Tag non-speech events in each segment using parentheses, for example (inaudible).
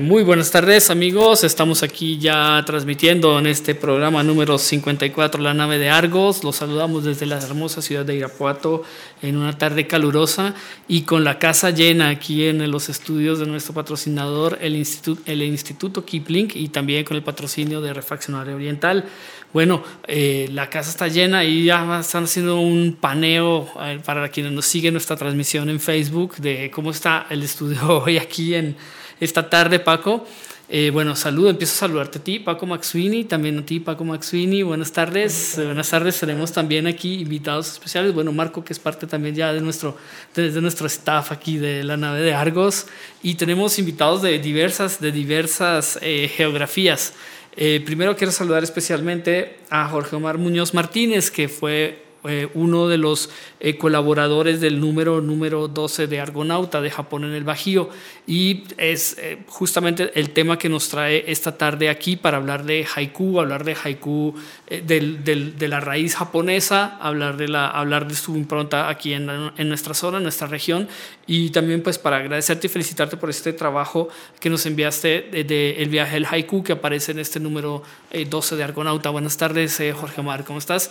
Muy buenas tardes amigos, estamos aquí ya transmitiendo en este programa número 54 La nave de Argos. Los saludamos desde la hermosa ciudad de Irapuato en una tarde calurosa y con la casa llena aquí en los estudios de nuestro patrocinador, el Instituto, el Instituto Kipling y también con el patrocinio de Refaccionaria Oriental. Bueno, eh, la casa está llena y ya están haciendo un paneo eh, para quienes nos siguen nuestra transmisión en Facebook de cómo está el estudio (laughs) hoy aquí en esta tarde, Paco. Eh, bueno, saludo, empiezo a saludarte a ti, Paco Maxwini, también a ti, Paco Maxwini. Buenas tardes. Buenas tardes. Tenemos también aquí invitados especiales. Bueno, Marco, que es parte también ya de nuestro, de, nuestro staff aquí de la nave de Argos. Y tenemos invitados de diversas, de diversas eh, geografías. Eh, primero quiero saludar especialmente a Jorge Omar Muñoz Martínez, que fue uno de los colaboradores del número número 12 de Argonauta de Japón en el Bajío y es eh, justamente el tema que nos trae esta tarde aquí para hablar de haiku, hablar de haiku eh, del, del, de la raíz japonesa, hablar de, la, hablar de su impronta aquí en, en, nuestra zona, en nuestra región y también pues para agradecerte y felicitarte por este trabajo que nos enviaste del de, el viaje del haiku que aparece en este número 12 eh, de Argonauta. Buenas tardes Jorge Omar, ¿cómo estás?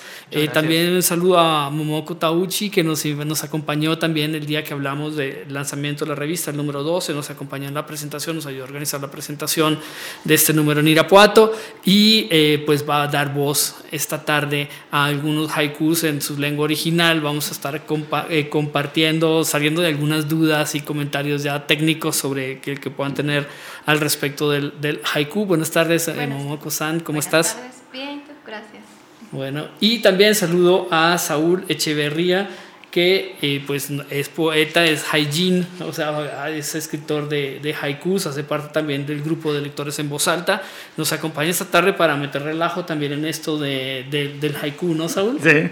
también un saludo a Momoko Tauchi que nos, nos acompañó también el día que hablamos del lanzamiento de la revista, el número 12, nos acompañó en la presentación, nos ayudó a organizar la presentación de este número en Irapuato y eh, pues va a dar voz esta tarde a algunos haikus en su lengua original. Vamos a estar eh, compartiendo, saliendo de algunas dudas y comentarios ya técnicos sobre que, que puedan tener al respecto del, del haiku. Buenas tardes, eh, Momoko-san, ¿cómo estás? Buenas tardes, bien, gracias. Bueno, y también saludo a Saúl Echeverría que eh, pues es poeta, es haijin, o sea, es escritor de, de, haikus, hace parte también del grupo de lectores en voz alta. Nos acompaña esta tarde para meter relajo también en esto de, del haiku, ¿no, Saúl? Sí,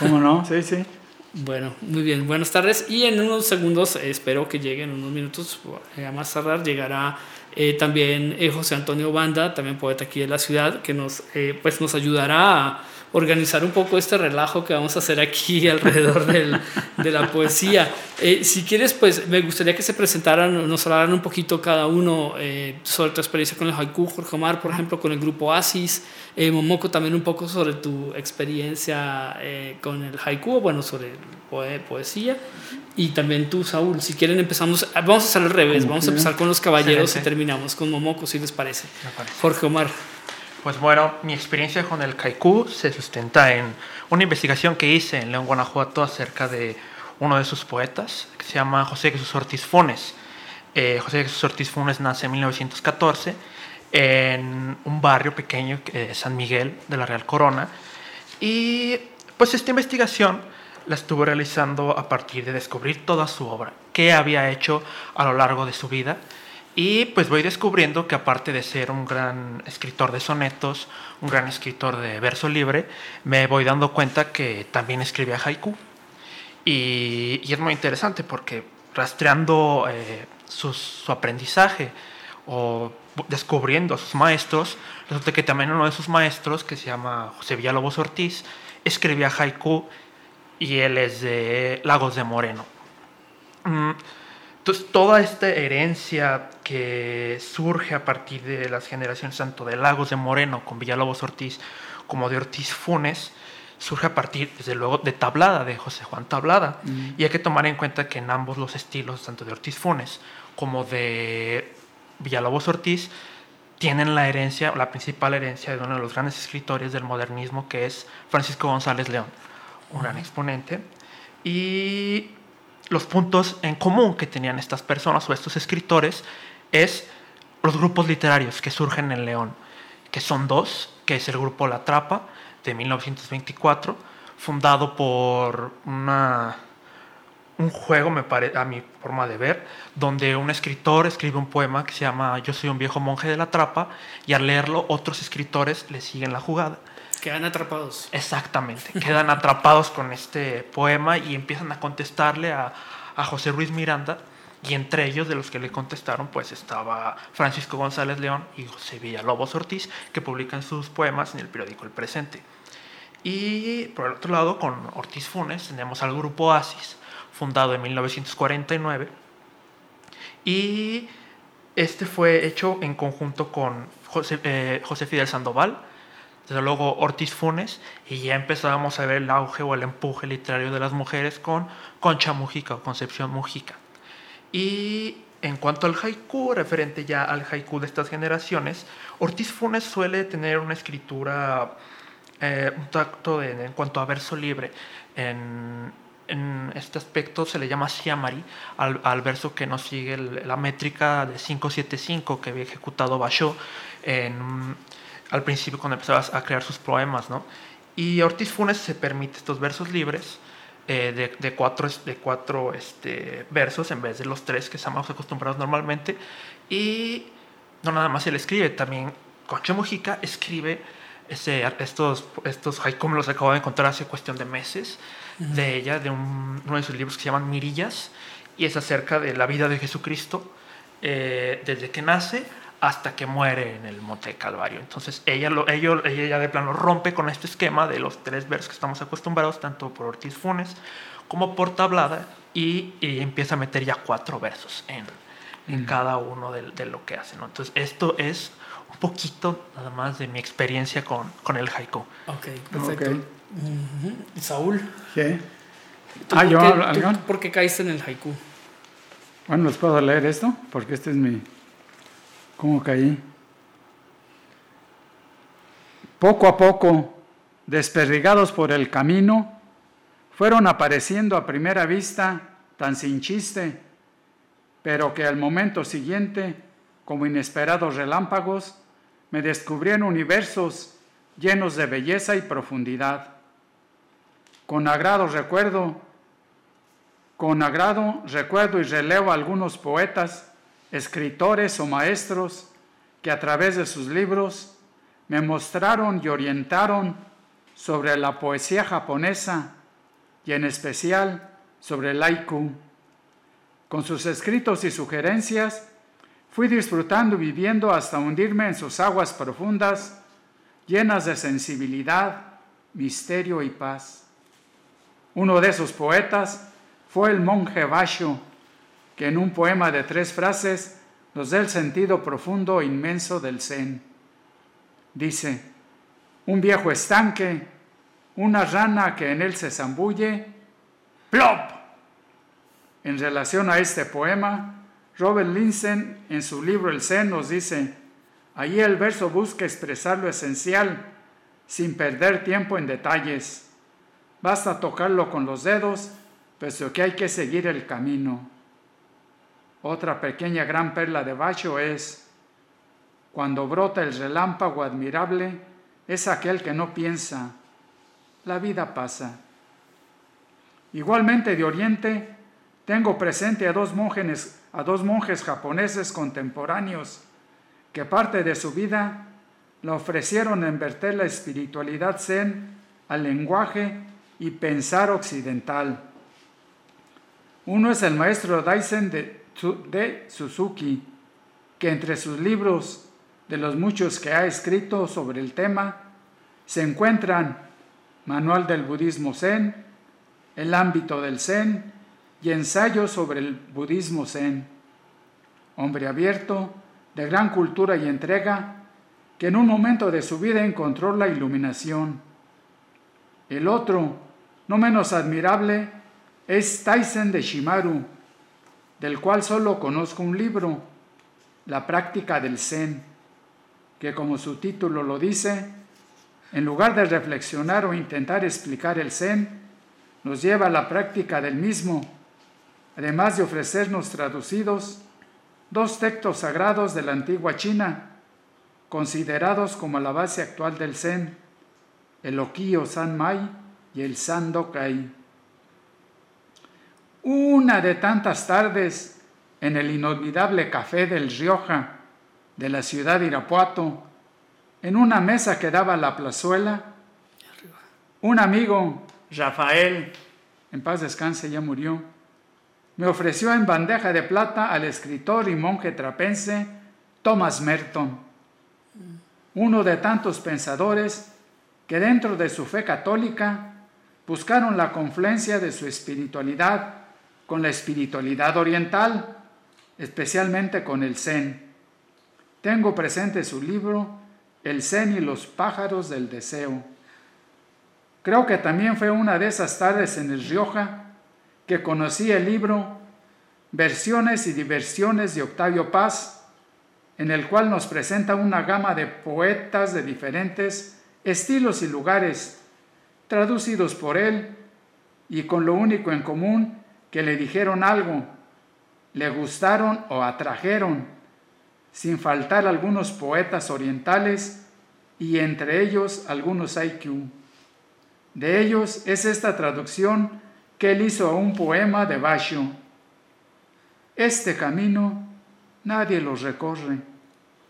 ¿cómo no? Sí, sí. Bueno, muy bien, buenas tardes. Y en unos segundos, espero que lleguen, unos minutos, a más tardar, llegará eh, también eh, José Antonio Banda, también poeta aquí de la ciudad, que nos, pues nos ayudará a organizar un poco este relajo que vamos a hacer aquí (laughs) alrededor del, de la poesía. Eh, si quieres, pues me gustaría que se presentaran, nos hablaran un poquito cada uno eh, sobre tu experiencia con el haiku, Jorge Omar, por ejemplo, con el grupo Asis, eh, Momoko también un poco sobre tu experiencia con el haiku, bueno, sobre poesía, y también tú, Saúl, si quieren empezamos, vamos a hacer al revés, vamos a empezar con los caballeros y terminamos con Momoko, si les parece. Jorge Omar. Pues bueno, mi experiencia con el kaiku se sustenta en una investigación que hice en León, Guanajuato acerca de uno de sus poetas, que se llama José Jesús Ortiz Funes. Eh, José Jesús Ortiz Funes nace en 1914 en un barrio pequeño, eh, San Miguel de la Real Corona. Y pues esta investigación la estuve realizando a partir de descubrir toda su obra, qué había hecho a lo largo de su vida y pues voy descubriendo que aparte de ser un gran escritor de sonetos, un gran escritor de verso libre, me voy dando cuenta que también escribía haiku. Y, y es muy interesante porque rastreando eh, su, su, aprendizaje o descubriendo a sus maestros, resulta que también uno de sus maestros, que se llama José Villalobos Ortiz, escribía haiku y él es de Lagos de Moreno. Mm, entonces, toda esta herencia que surge a partir de las generaciones tanto de Lagos de Moreno con Villalobos Ortiz como de Ortiz Funes, surge a partir, desde luego, de Tablada, de José Juan Tablada. Mm. Y hay que tomar en cuenta que en ambos los estilos, tanto de Ortiz Funes como de Villalobos Ortiz, tienen la herencia, la principal herencia de uno de los grandes escritores del modernismo, que es Francisco González León, un gran exponente. Y los puntos en común que tenían estas personas o estos escritores es los grupos literarios que surgen en León, que son dos, que es el grupo La Trapa de 1924, fundado por una, un juego, me a mi forma de ver, donde un escritor escribe un poema que se llama Yo soy un viejo monje de la trapa y al leerlo otros escritores le siguen la jugada. Quedan atrapados. Exactamente, quedan atrapados con este poema y empiezan a contestarle a, a José Ruiz Miranda y entre ellos de los que le contestaron pues estaba Francisco González León y José Villalobos Ortiz que publican sus poemas en el periódico El Presente. Y por el otro lado con Ortiz Funes tenemos al grupo Asis fundado en 1949 y Este fue hecho en conjunto con José, eh, José Fidel Sandoval, desde luego Ortiz Funes, y ya empezábamos a ver el auge o el empuje literario de las mujeres con Concha Mujica o Concepción Mujica. Y en cuanto al haiku, referente ya al haiku de estas generaciones, Ortiz Funes suele tener una escritura, eh, un tacto en cuanto a verso libre. En, en, este aspecto se le llama siamari al, al verso que nos sigue el, la métrica de 575 que había ejecutado Basho en al principio cuando empezaba a crear sus poemas, ¿no? Y Ortiz Funes se permite estos versos libres eh, de, de, cuatro, de cuatro este, versos en vez de los tres que estamos acostumbrados normalmente. Y no nada más él escribe, también Concha Mujica escribe ese, estos, estos haiku, me los acabo de encontrar hace cuestión de meses, uh -huh. de ella, de un, uno de sus libros que se llaman Mirillas, y es acerca de la vida de Jesucristo eh, desde que nace hasta que muere en el Monte Calvario. Entonces ella, lo, ella, ella de plano rompe con este esquema de los tres versos que estamos acostumbrados, tanto por Ortiz Funes como por Tablada, y, y empieza a meter ya cuatro versos en, en mm. cada uno de, de, lo que hace. ¿no? Entonces esto es un poquito nada más de mi experiencia con, con el haiku. Ok, perfecto. Okay. Uh -huh. Saúl. ¿Qué? ¿Tú, ah, por, yo, qué, tú, ¿Por qué caíste en el haiku? Bueno, ¿les puedo leer esto? Porque este es mi, ¿Cómo caí? Poco a poco, desperdigados por el camino, fueron apareciendo a primera vista tan sin chiste, pero que al momento siguiente, como inesperados relámpagos, me descubrieron universos llenos de belleza y profundidad. Con agrado recuerdo, con agrado recuerdo y relevo a algunos poetas escritores o maestros que a través de sus libros me mostraron y orientaron sobre la poesía japonesa y en especial sobre el haiku. Con sus escritos y sugerencias fui disfrutando y viviendo hasta hundirme en sus aguas profundas, llenas de sensibilidad, misterio y paz. Uno de esos poetas fue el monje Basho, que en un poema de tres frases nos da el sentido profundo e inmenso del Zen. Dice, un viejo estanque, una rana que en él se zambulle, ¡plop! En relación a este poema, Robert Linsen en su libro El Zen nos dice, allí el verso busca expresar lo esencial sin perder tiempo en detalles. Basta tocarlo con los dedos, puesto que hay que seguir el camino. Otra pequeña gran perla de Bacho es, cuando brota el relámpago admirable, es aquel que no piensa, la vida pasa. Igualmente de Oriente, tengo presente a dos monjes, a dos monjes japoneses contemporáneos que parte de su vida la ofrecieron en verter la espiritualidad zen al lenguaje y pensar occidental. Uno es el maestro Daisen de de Suzuki, que entre sus libros, de los muchos que ha escrito sobre el tema, se encuentran Manual del Budismo Zen, El ámbito del Zen y Ensayo sobre el Budismo Zen. Hombre abierto, de gran cultura y entrega, que en un momento de su vida encontró la iluminación. El otro, no menos admirable, es Taisen de Shimaru, del cual solo conozco un libro, La práctica del Zen, que como su título lo dice, en lugar de reflexionar o intentar explicar el Zen, nos lleva a la práctica del mismo, además de ofrecernos traducidos dos textos sagrados de la antigua China, considerados como la base actual del Zen, el Okio San Mai y el San Dokai una de tantas tardes en el inolvidable café del Rioja de la ciudad de Irapuato, en una mesa que daba a la plazuela, un amigo, Rafael, en paz descanse, ya murió, me ofreció en bandeja de plata al escritor y monje trapense Thomas Merton, uno de tantos pensadores que dentro de su fe católica buscaron la confluencia de su espiritualidad con la espiritualidad oriental, especialmente con el Zen. tengo presente su libro El zen y los pájaros del deseo. Creo que también fue una de esas tardes en el Rioja que conocí el libro Versiones y Diversiones de Octavio Paz, en el cual nos presenta una gama de poetas de diferentes estilos y lugares, traducidos por él y con lo único en común que le dijeron algo, le gustaron o atrajeron, sin faltar algunos poetas orientales y entre ellos algunos IQ. De ellos es esta traducción que él hizo a un poema de Basho. Este camino nadie lo recorre,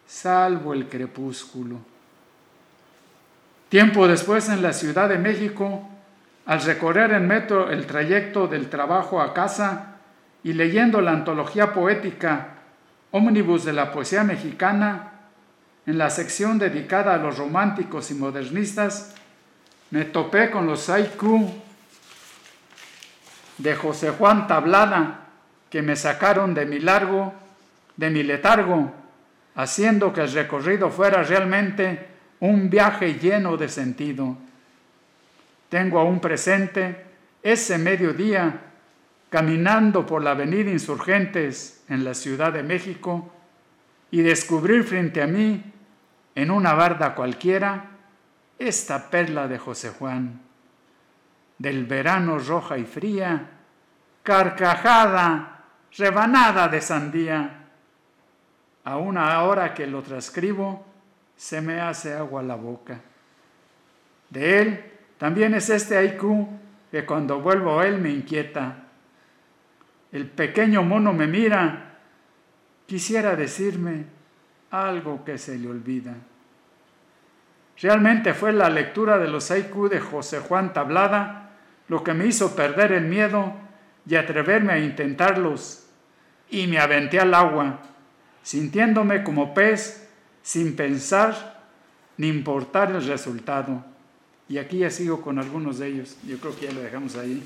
salvo el crepúsculo. Tiempo después en la Ciudad de México, al recorrer en metro el trayecto del trabajo a casa y leyendo la antología poética Ómnibus de la Poesía Mexicana, en la sección dedicada a los románticos y modernistas, me topé con los haiku de José Juan Tablada que me sacaron de mi largo, de mi letargo, haciendo que el recorrido fuera realmente un viaje lleno de sentido. Tengo aún presente ese mediodía caminando por la avenida Insurgentes en la Ciudad de México y descubrir frente a mí, en una barda cualquiera, esta perla de José Juan, del verano roja y fría, carcajada, rebanada de sandía. A una hora que lo transcribo, se me hace agua la boca. De él también es este haiku que cuando vuelvo a él me inquieta. El pequeño mono me mira, quisiera decirme algo que se le olvida. Realmente fue la lectura de los haiku de José Juan Tablada lo que me hizo perder el miedo y atreverme a intentarlos. Y me aventé al agua, sintiéndome como pez, sin pensar ni importar el resultado. Y aquí ya sigo con algunos de ellos. Yo creo que ya lo dejamos ahí.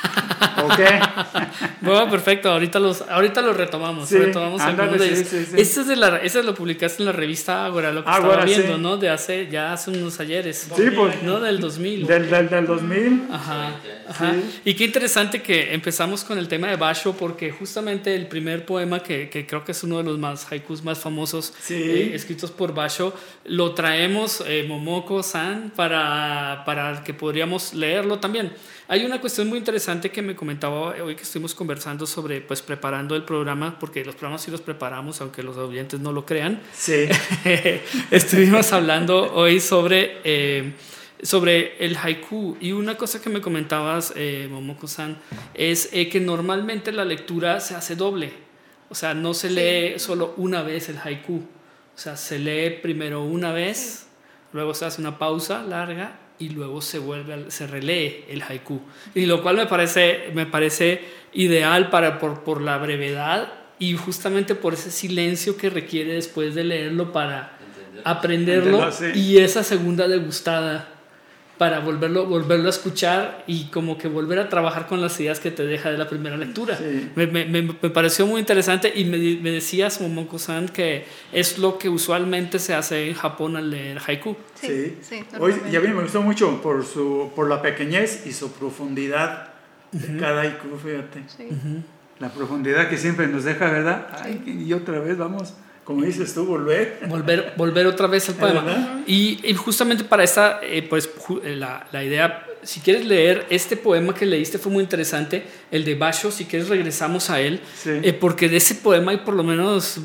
(laughs) ¿Ok? bueno, perfecto. Ahorita los, ahorita los retomamos. Sí, retomamos ándale, de ellos. Sí, sí, es de la, ese lo publicaste en la revista Ágora, lo que estaba viendo, ¿no? De hace, ya hace unos ayeres. Sí, pues. ¿No? Del 2000. Del, del, del 2000. Ajá. Ajá. Y qué interesante que empezamos con el tema de Basho, porque justamente el primer poema, que, que creo que es uno de los más haikus más famosos eh, escritos por Basho, lo traemos eh, Momoko-san para, para que podríamos leerlo también. Hay una cuestión muy interesante que me comentaba hoy que estuvimos conversando sobre, pues, preparando el programa, porque los programas sí los preparamos, aunque los oyentes no lo crean. Sí. (laughs) estuvimos hablando hoy sobre, eh, sobre el haiku. Y una cosa que me comentabas, eh, Momoko-san, es eh, que normalmente la lectura se hace doble. O sea, no se lee solo una vez el haiku. O sea, se lee primero una vez, luego se hace una pausa larga y luego se vuelve se relee el haiku. Y lo cual me parece me parece ideal para por, por la brevedad y justamente por ese silencio que requiere después de leerlo para aprenderlo y esa segunda degustada para volverlo, volverlo a escuchar y como que volver a trabajar con las ideas que te deja de la primera lectura. Me, me, me, pareció muy interesante y me, me decías, Momoko-san, que es lo que usualmente se hace en Japón al leer haiku. Sí, sí. Hoy, y a mí me gustó mucho por, su, por la pequeñez y su profundidad de cada haiku, fíjate. La profundidad que siempre nos deja, ¿verdad? Ay, y otra vez vamos como dices tú, volver. Volver, volver otra vez al poema. Y, y, justamente para esta, eh, pues eh, la, la, idea, si quieres leer este poema que leíste fue muy interesante, el de Basho, si quieres regresamos a él, sí. eh, porque de ese poema hay por lo menos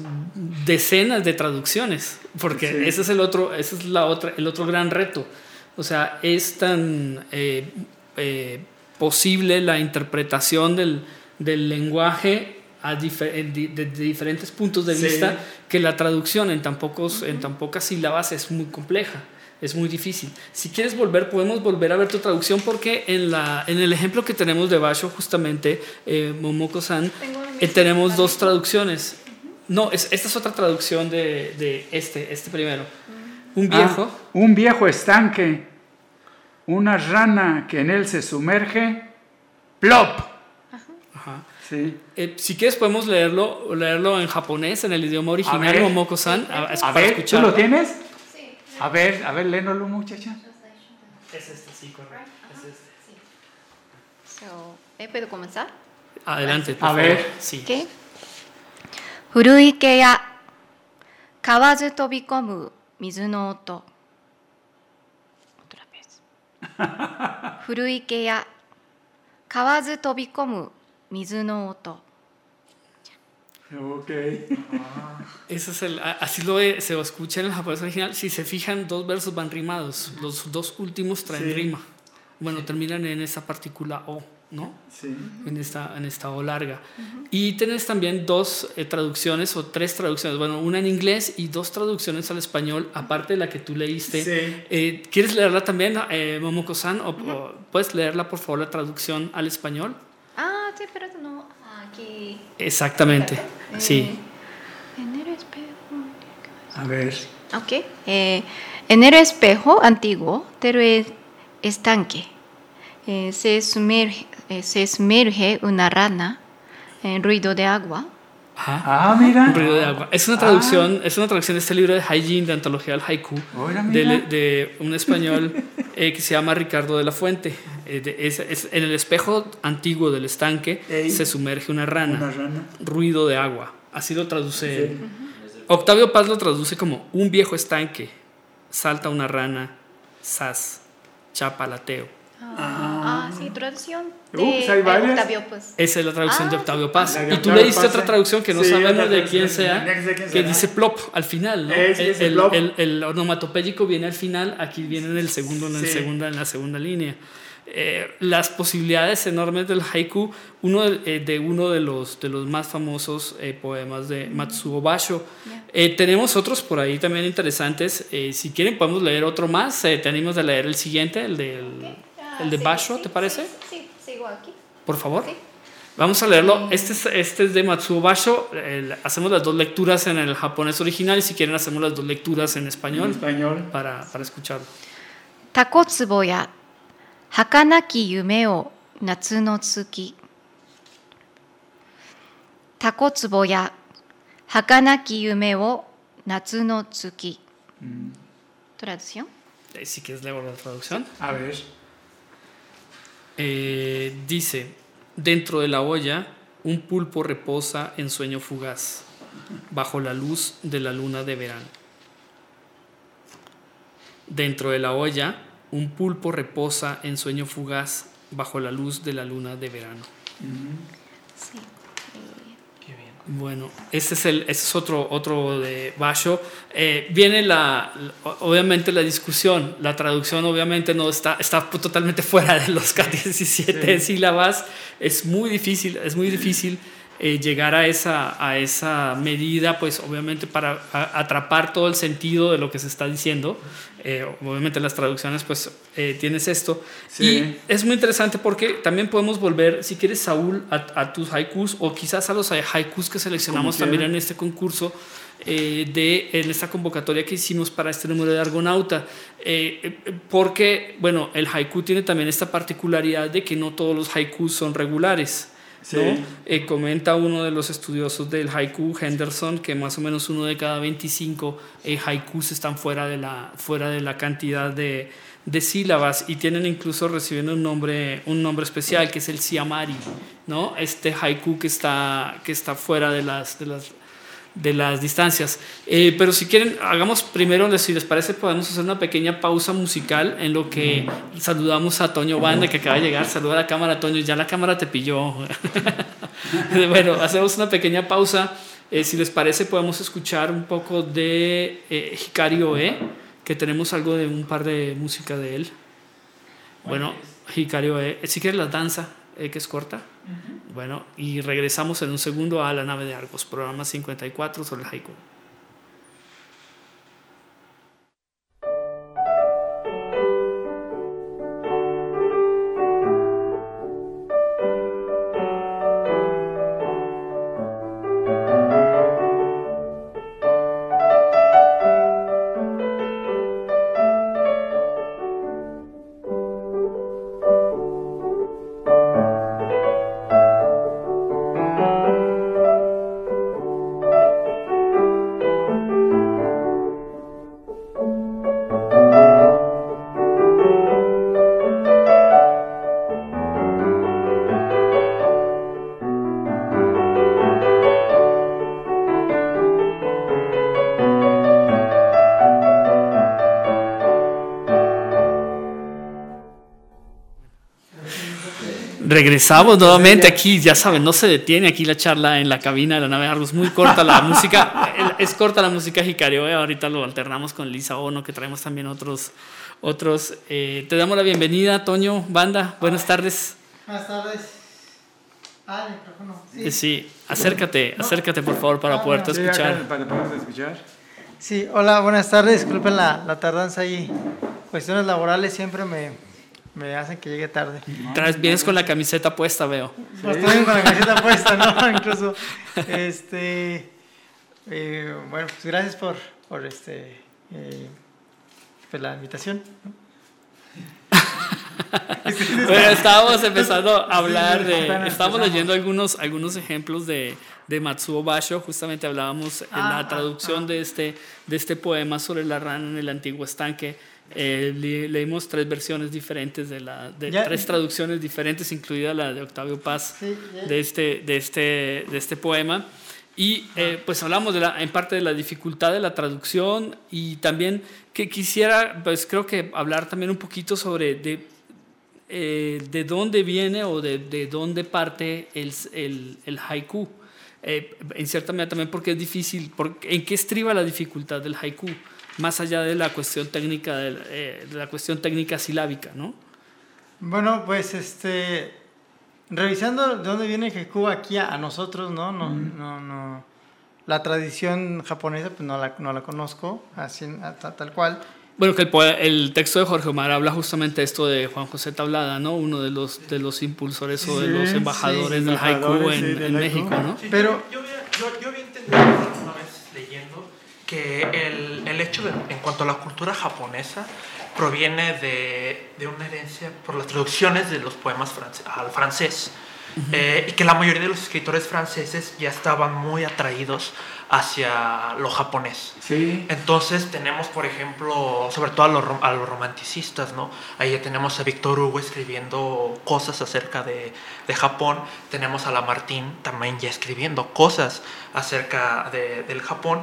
decenas de traducciones, porque sí. ese es el otro, ese es la otra, el otro gran reto. O sea, es tan eh, posible la interpretación del, del lenguaje de, de, diferentes puntos de vista que la traducción en tan, pocos, en tan pocas sílabas es muy compleja, es muy difícil. Si quieres volver, podemos volver a ver tu traducción porque en, la, en el ejemplo que tenemos de Basho, justamente, eh, Momoko-san, eh, tenemos dos traducciones. No, es, esta es otra traducción de, de este, este primero. Un viejo. Ah, un viejo estanque, una rana que en él se sumerge, plop. Ajá. Sí. Eh, si quieres podemos leerlo, leerlo en japonés, en el idioma original, ver. Momoko-san, a- es A para ver, ¿tú escucharlo. lo tienes? A ver, a ver, léenlo, muchacha. Es este, sí, correcto. Es este. So, eh, ¿Puedo comenzar? Adelante, por A favor. ver. Sí. ¿Qué? 古池や河津飛び込む水の音 Otra vez (laughs) 古池や河津飛び込む 水の音 Ok. Ese es el, a- así lo e- se escucha en el japonés original. Si se fijan, dos versos van rimados. Los dos últimos traen Sí. rima. Bueno, terminan en esa partícula O, ¿no? Sí. En esta, en esta O larga. Y tienes también dos eh, traducciones o tres traducciones. Bueno, una en inglés y dos traducciones al español, aparte de la que tú leíste. Sí. Eh, ¿Quieres leerla también, eh, Momoko-san? O, o puedes leerla, por favor, la traducción al español? Ah, sí, pero no aquí. Exactamente. Eh, Sí. En el espejo. A ver. Ok. Eh, en el espejo antiguo del e- estanque eh, se, sumerge, eh, se sumerge una rana en ruido de agua. Ajá. Ah, mira. Un ruido de agua. Es una traducción, es una traducción de este libro de Haijin, de antología del haiku, de, de un español eh, que se llama Ricardo de la Fuente. Eh, de- es- es- en el espejo antiguo del estanque Ey. se sumerge una rana, Una rana. ruido de agua. Así lo traduce. él. Octavio Paz lo traduce como un viejo estanque, salta una rana, sas, chapalateo. Ah, sí, traducción Uh, de pues hay varias. Octavio Paz. Esa es la traducción de Ah, Octavio Paz. De Y tú Octavio leíste Paz, otra ¿eh? traducción que no Sí, sabemos de quién sea, sé quién que será. dice plop al final, ¿no? Eh, sí, el, el, el- el onomatopéyico viene al final, aquí viene en el segundo, en, el Sí. segunda, en la segunda línea. Eh, las posibilidades enormes del haiku, uno de, eh, de uno de los, de los más famosos eh, poemas de Matsuo Basho. Eh, tenemos otros por ahí también interesantes. Eh, si quieren podemos leer otro más. Eh, tenemos de leer el siguiente, el, del, Ah, el de sí, Basho, sí, ¿te parece? Sí, sigo aquí. Por favor. Sí. Vamos a leerlo. Mm. Este es, este es de Matsuo Basho. El, hacemos las dos lecturas en el japonés original y si quieren hacemos las dos lecturas en español, en español. Para, para escucharlo. Takotsubo ya hakanaki yume o natsu no tsuki. Takotsubo ya hakanaki yume o natsu no tsuki. Mm. Traducción. Eh, sí que es la traducción. A ver. Eh, dice, dentro de la olla, un pulpo reposa en sueño fugaz, bajo la luz de la luna de verano. Dentro de la olla, un pulpo reposa en sueño fugaz, bajo la luz de la luna de verano. Bueno, este es, el, este es otro, otro de Basho. Eh, viene la, obviamente la discusión, la traducción obviamente no está, está totalmente fuera de los K17 sílabas. Es muy difícil, es muy difícil eh, llegar a esa, a esa medida, pues obviamente para a- atrapar todo el sentido de lo que se está diciendo. Eh, obviamente las traducciones, pues eh, tienes esto. Sí. Y es muy interesante porque también podemos volver, si quieres, Saúl, a, a tus haikus o quizás a los haikus que seleccionamos también en este concurso, eh, de, en esta convocatoria que hicimos para este número de Argonauta. Eh, eh, porque, bueno, el haiku tiene también esta particularidad de que no todos los haikus son regulares. Sí. Eh, comenta uno de los estudiosos del haiku, Henderson, que más o menos uno de cada 25 eh, haikus están fuera de la, fuera de la cantidad de, de sílabas y tienen incluso recibiendo un nombre, un nombre especial que es el siamari, ¿no? Este haiku que está, que está fuera de las, de las, de las distancias. Eh, pero si quieren, hagamos primero, si les parece, podemos hacer una pequeña pausa musical en lo que saludamos a Toño Banda, que acaba de llegar. Saluda a la cámara, Toño, ya la cámara te pilló. (laughs) bueno, hacemos una pequeña pausa. Eh, si les parece, podemos escuchar un poco de eh, Oe, que tenemos algo de un par de música de él. Bueno, Hikari Oe, si quieres la danza, eh, que es corta. Bueno, y regresamos en un segundo a la nave de Argos, programa 54 sobre el haiku.「Regresamos nuevamente aquí, ya saben, no se detiene aquí la charla en la cabina de la nave Argos, muy corta la (laughs) música, es corta la música jicarioe, ahorita lo alternamos con Lisa Ono, que traemos también otros, otros. Eh, te damos la bienvenida, Toño, banda, buenas tardes. Buenas tardes. Ah, el micrófono. Sí, sí acércate, acércate por favor para Ah, poderte escuchar. para. Sí, hola, buenas tardes. Disculpen la, la tardanza ahí. Cuestiones laborales siempre me, me hacen que llegue tarde. Traes, vienes con la camiseta puesta, veo. Pues estoy con la camiseta (laughs) puesta, ¿no? (laughs) Incluso. Este. eh, bueno, pues gracias por, por este. eh, pues la invitación. (laughs) Bueno, estábamos empezando a hablar Sí, de. apenas Estábamos leyendo algunos, algunos ejemplos de, de Matsuo Basho. Justamente hablábamos en Ah, la ah, traducción ah. de, este, de este poema sobre la rana en el antiguo estanque. Eh, le- leímos tres versiones diferentes de la de Ya. tres traducciones diferentes incluida la de Octavio Paz Sí, de este de este de este poema y eh, pues hablamos de la, en parte de la dificultad de la traducción y también que quisiera pues creo que hablar también un poquito sobre de eh, de dónde viene o de, de dónde parte el, el, el haiku. Eh, en cierta medida también porque es difícil, porque, ¿en qué estriba la dificultad del haiku? Más allá de la cuestión técnica, del- eh, de la cuestión técnica silábica, ¿no? Bueno, pues este. Revisando de dónde viene el haiku aquí a, a nosotros, ¿no? No, no, no. La tradición japonesa, pues no la, no la conozco, así, a- ta- tal cual. Bueno, que el, el texto de Jorge Omar habla justamente esto de Juan José Tablada, ¿no? Uno de los, de los impulsores o de Sí, los sí, embajadores del haiku en, sí, del en haiku. México, ¿no? Sí, Pero- yo, yo, había- yo, yo había entendido que el, el hecho de, en cuanto a la cultura japonesa, proviene de, de una herencia por las traducciones de los poemas france- al francés. Eh, y que la mayoría de los escritores franceses ya estaban muy atraídos hacia lo japonés. Sí. Entonces tenemos, por ejemplo, sobre todo a los, a los romanticistas, ¿no? Ahí ya tenemos a Víctor Hugo escribiendo cosas acerca de, de Japón, tenemos a Lamartine también ya escribiendo cosas acerca de- del Japón,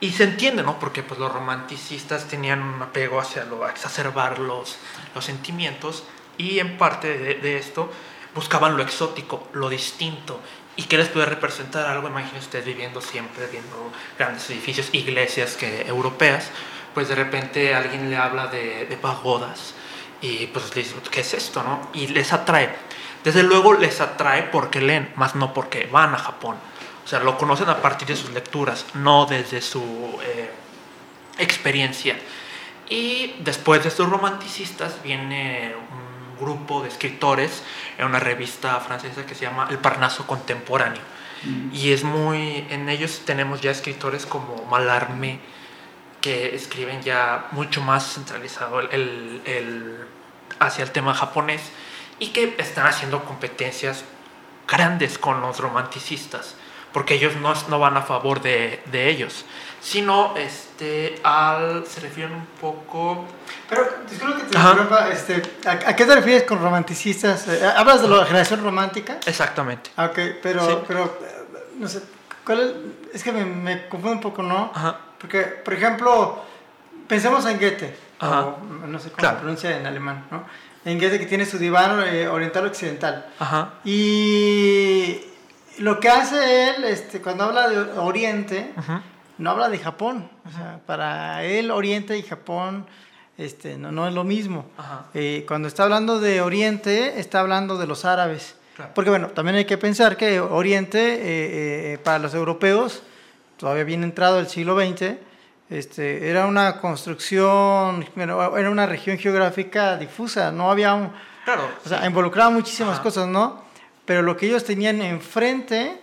y se entiende, ¿no? Porque pues los romanticistas tenían un apego hacia lo, a exacerbar los, los sentimientos, y en parte de, esto buscaban lo exótico, lo distinto, y que les puede representar algo, imagínense ustedes viviendo siempre, viendo grandes edificios, iglesias que, europeas, pues de repente alguien le habla de, de pagodas y pues le dice, ¿qué es esto? No? Y les atrae. Desde luego les atrae porque leen, más no porque van a Japón. O sea, lo conocen a partir de sus lecturas, no desde su eh, experiencia. Y después de estos romanticistas viene un grupo de escritores en una revista francesa que se llama El Parnaso Contemporáneo. Y es muy, en ellos tenemos ya escritores como Malarmé, que escriben ya mucho más centralizado el- el- hacia el tema japonés y que están haciendo competencias grandes con los romanticistas, porque ellos no, no van a favor de, de ellos, sino este, al, se refieren un poco Pero, disculpa que te interrumpa, este, ¿a, a qué te refieres con romanticistas? Eh, ¿Hablas de la generación romántica? exactamente. Ah, ok, pero, Sí. pero no sé, ¿cuál es? Es que me, me confundo un poco, ¿no? Ajá. Porque, por ejemplo, pensemos en Goethe, Ajá. o no sé cómo Claro. se pronuncia en alemán, ¿no? En Goethe que tiene su diván eh, oriental occidental. Ajá. Y lo que hace él, este, cuando habla de Oriente, no habla de Japón. O sea, para él Oriente y Japón este, no, no es lo mismo. Eh, cuando está hablando de Oriente, está hablando de los árabes. Claro. Porque bueno, también hay que pensar que Oriente, eh, eh, para los europeos, todavía bien entrado el siglo XX, este, era una construcción, era una región geográfica difusa, no había un, Claro. o sea, involucraba muchísimas Ajá. cosas, ¿no? Pero lo que ellos tenían enfrente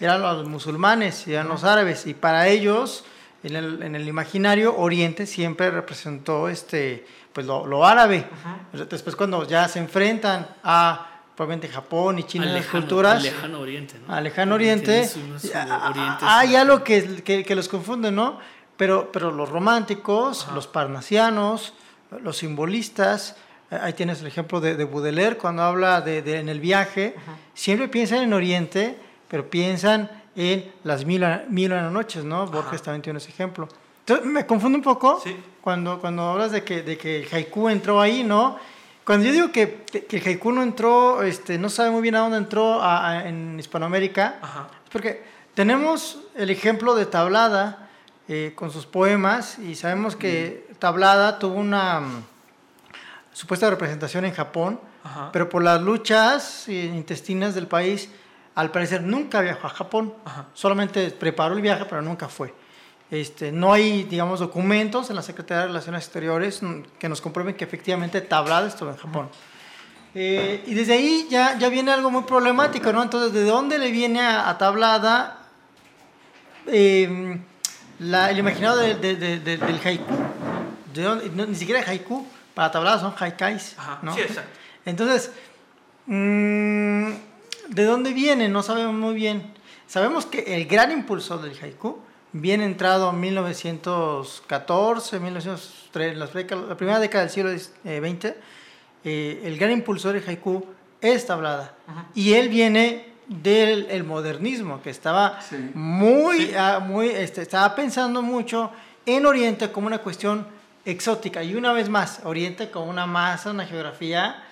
eran los musulmanes, eran los árabes, y para ellos, en el, en el imaginario, Oriente siempre representó este, pues lo, lo árabe. Después cuando ya se enfrentan a probablemente Japón y China, Al las lejano- culturas, al lejano oriente, ¿no? al lejano oriente, Tiene su- su ah, oriente, ah, hay algo que, que, que los confunde, ¿no? Pero, pero los románticos, los parnasianos, los simbolistas, ahí tienes el ejemplo de, de Baudelaire cuando habla de, de- en el viaje, siempre piensan en Oriente, pero piensan en las mil, mil noches, ¿no? Borges también tiene ese ejemplo. Entonces, me confunde un poco Sí. cuando, cuando hablas de que, de que el haiku entró ahí, ¿no? cuando yo digo que, que el haiku no entró, este, no sabe muy bien a dónde entró a- a- en Hispanoamérica, Ajá. es porque tenemos el ejemplo de Tablada eh, con sus poemas y sabemos que Tablada tuvo una supuesta representación en Japón, Ajá. pero por las luchas intestinas del país, al parecer nunca viajó a Japón. Ajá. Solamente preparó el viaje, pero nunca fue. Este, no hay, digamos, documentos en la Secretaría de Relaciones Exteriores que nos comprueben que efectivamente Tablada estuvo en Japón. Eh, y desde ahí ya, ya viene algo muy problemático, ¿no? Entonces, ¿de dónde le viene a, a Tablada eh, la- el imaginado de- de- de- de- del haiku? ¿De dónde? No, ni siquiera haiku, para Tablada son haikais, Ajá. ¿no? Sí, exacto. Entonces, mm, ¿de dónde viene? No sabemos muy bien. Sabemos que el gran impulsor del haiku viene entrado en 1914, 1903, las décadas- la primera década del siglo XX. eh, el gran impulsor del haiku es Tablada. Y él viene del el modernismo, que estaba Sí. muy, ah, muy este, estaba pensando mucho en Oriente como una cuestión exótica. Y una vez más, Oriente como una masa, una geografía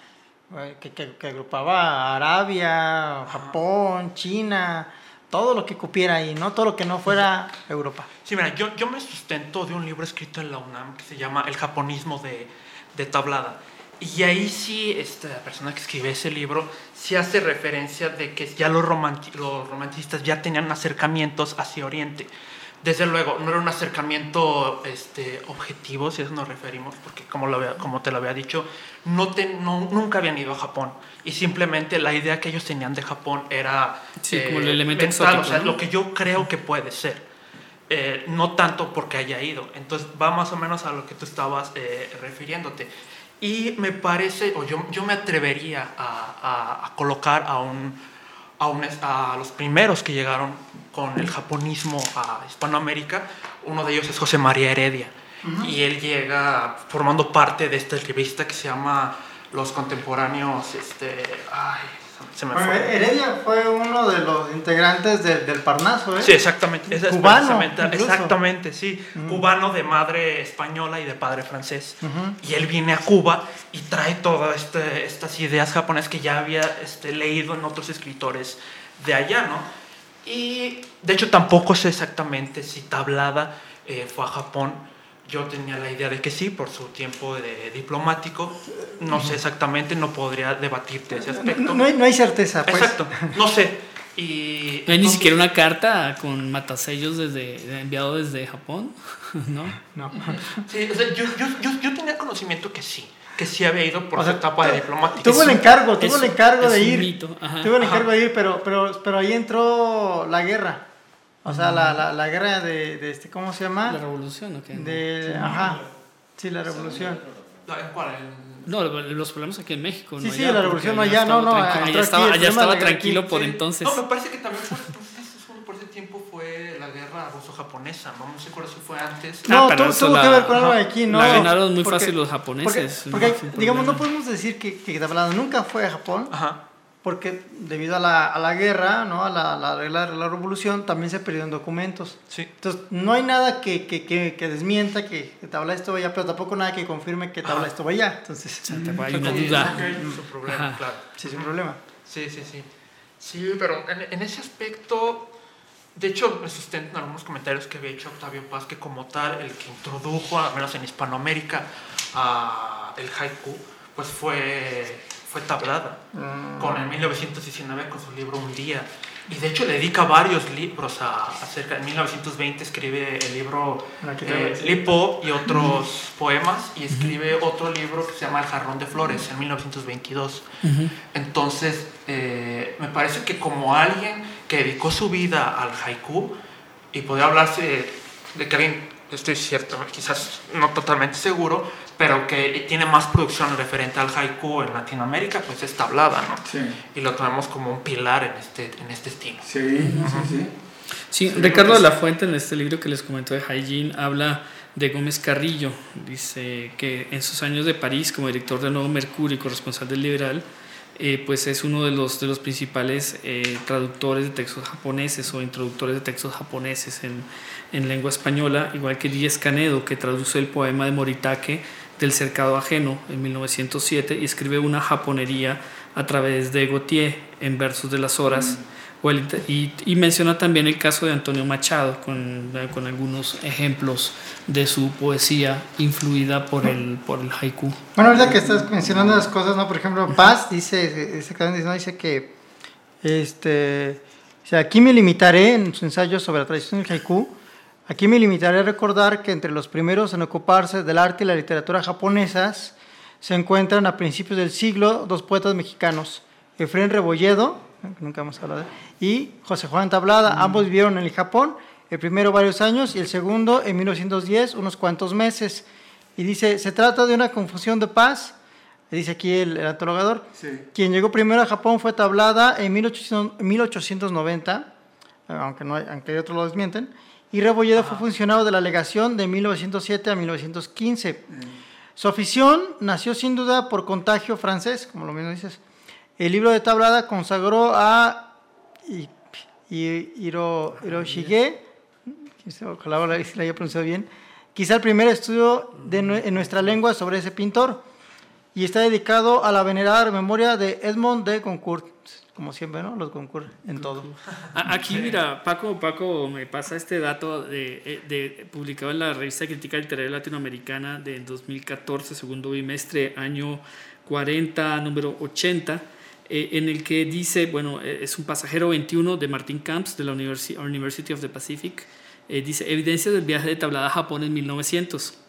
eh, que, que- que agrupaba Arabia, Japón, China, todo lo que cupiera ahí, ¿no? Todo lo que no fuera Europa. Sí, mira, yo, yo me sustento de un libro escrito en la UNAM que se llama El japonismo de, de Tablada. Y ahí sí, esta persona que escribe ese libro, sí hace referencia de que ya los, romanti- los romanticistas ya tenían acercamientos hacia Oriente. Desde luego, no era un acercamiento este, objetivo, si a eso nos referimos, porque como, lo había- como te lo había dicho, no te- no- nunca habían ido a Japón. Y simplemente la idea que ellos tenían de Japón era... eh, Sí, como el elemento mental, exótico, o sea, ¿no? lo que yo creo que puede ser. Eh, no tanto porque haya ido. Entonces va más o menos a lo que tú estabas eh, refiriéndote. Y me parece, o yo, yo me atrevería a, a- a colocar a, un, a, un- a los primeros que llegaron con el japonismo a Hispanoamérica. Uno de ellos es José María Heredia. Y él llega formando parte de esta revista que se llama Los Contemporáneos. Este, ay, se me Bueno, fue. Heredia fue uno de los integrantes del, del Parnaso, ¿eh? Sí, exactamente. Es Cubano, exactamente, sí. Mm. Cubano de madre española y de padre francés. Y él viene a Cuba y trae todas este, estas ideas japonesas que ya había este, leído en otros escritores de allá, ¿no? Y de hecho tampoco sé exactamente si Tablada eh, fue a Japón. Yo tenía la idea de que sí, por su tiempo de diplomático. No sé exactamente, no podría debatirte ese aspecto. No, no hay, no hay certeza, pues. Exacto, no sé. Y No hay ni siquiera una carta con matasellos desde, enviado desde Japón, (laughs) ¿no? No. Sí, o sea, yo, yo, yo, yo tenía conocimiento que sí, que sí había ido por O su sea, etapa de diplomático. Tuvo el un- encargo, tuvo el un- encargo de ir. Tuvo el encargo de ir, pero, pero, pero ahí entró la guerra. O sea, la, la, la guerra de, de este, ¿cómo se llama? ¿La revolución o qué? De, ajá. Sí, la revolución. ¿En cuál? En- No, los problemas aquí en México. Sí, no sí, allá, la porque revolución allá allá, no, estaba no, allá estaba, allá estaba la guerra tranquilo aquí, por sí. entonces. No, me parece que también por, por- por ese tiempo fue la guerra ruso-japonesa, no me acuerdo si fue antes. Ah, No, pero tu- eso tuvo la- que ver con algo de aquí, ¿no? la ganaron muy Porque- fácil los Porque, japoneses. porque, no, sin digamos, no podemos decir que, que nunca fue a Japón, Ajá. Porque debido a la, a la guerra, ¿no? a la, la, la, la revolución, también se perdieron documentos. Sí. Entonces, no hay nada que, que, que, que desmienta que, que Tablada estuvo allá, pero tampoco nada que confirme que Tablada Ajá. estuvo allá. Entonces, Hay una Sí, duda. ok, su problema, Ajá. claro. sí, sin problema. Sí, sí, sí. Sí, pero en, en ese aspecto, de hecho, me sustento en algunos comentarios que había hecho Octavio Paz, que como tal, el que introdujo, al menos en Hispanoamérica, a el haiku, pues fue, fue Tablada, con en 1919 con su libro Un Día. Y de hecho le dedica varios libros a, acerca. En 1920 escribe el libro eh. Lipo y otros poemas, y escribe otro libro que se llama El Jarrón de Flores en 1922. Entonces, eh, me parece que como alguien que dedicó su vida al haiku, y podría hablarse de que alguien, estoy cierto, quizás no totalmente seguro, pero que tiene más producción referente al haiku en Latinoamérica, pues es tablada, ¿no? Sí, Y lo tomamos como un pilar en este, en este estilo. sí, sí, sí. Sí, Sí, Ricardo de que la Fuente en este libro que les comentó de Hygiene habla de Gómez Carrillo. Dice que en sus años de París como director de Nuevo Mercurio y corresponsal del Liberal, eh, pues es uno de los, de los principales eh, traductores de textos japoneses o introductores de textos japoneses en, en lengua española, igual que Díaz Canedo, que traduce el poema de Moritake del cercado ajeno en 1907 y escribe una japonería a través de Gautier en versos de las horas. Y, menciona también el caso de Antonio Machado, con, con, algunos ejemplos de su poesía influida por el, por el haiku. Bueno, ahorita que estás mencionando las cosas, ¿no? Por ejemplo, Paz dice, ¿no? dice que, este, o sea, aquí me limitaré en su ensayo sobre la tradición del haiku, aquí me limitaré a recordar que entre los primeros en ocuparse del arte y la literatura japonesas se encuentran a principios del siglo dos poetas mexicanos, Efraín Rebolledo, nunca hemos hablado de y José Juan Tablada. Mm. Ambos vivieron en el Japón, el primero varios años y el segundo en 1910, unos cuantos meses. Y dice, se trata de una confusión de paz, dice aquí el, antologador. Quien llegó primero a Japón fue Tablada en 1890, aunque, no hay, aunque otros lo desmienten, y Rebolledo fue funcionario de la legación de 1907 a 1915. Mm. Su afición nació sin duda por contagio francés, como lo mismo dices. El libro de Tablada consagró a Hiro, Hiroshige, ojalá la haya pronunciado bien, quizá el primer estudio de, en nuestra lengua sobre ese pintor, y está dedicado a la venerada memoria de Edmond de Goncourt, como siempre, ¿no? Los Goncourt en todo. Aquí, mira, Paco, Paco me pasa este dato de, de, publicado en la revista Crítica Literaria Latinoamericana de 2014, segundo bimestre, año 40, número 80 eh, en el que dice, bueno, eh, es un pasajero 21 de Martin Camps de la University, of the Pacific, eh, dice, evidencia del viaje de tablada a Japón en 1900.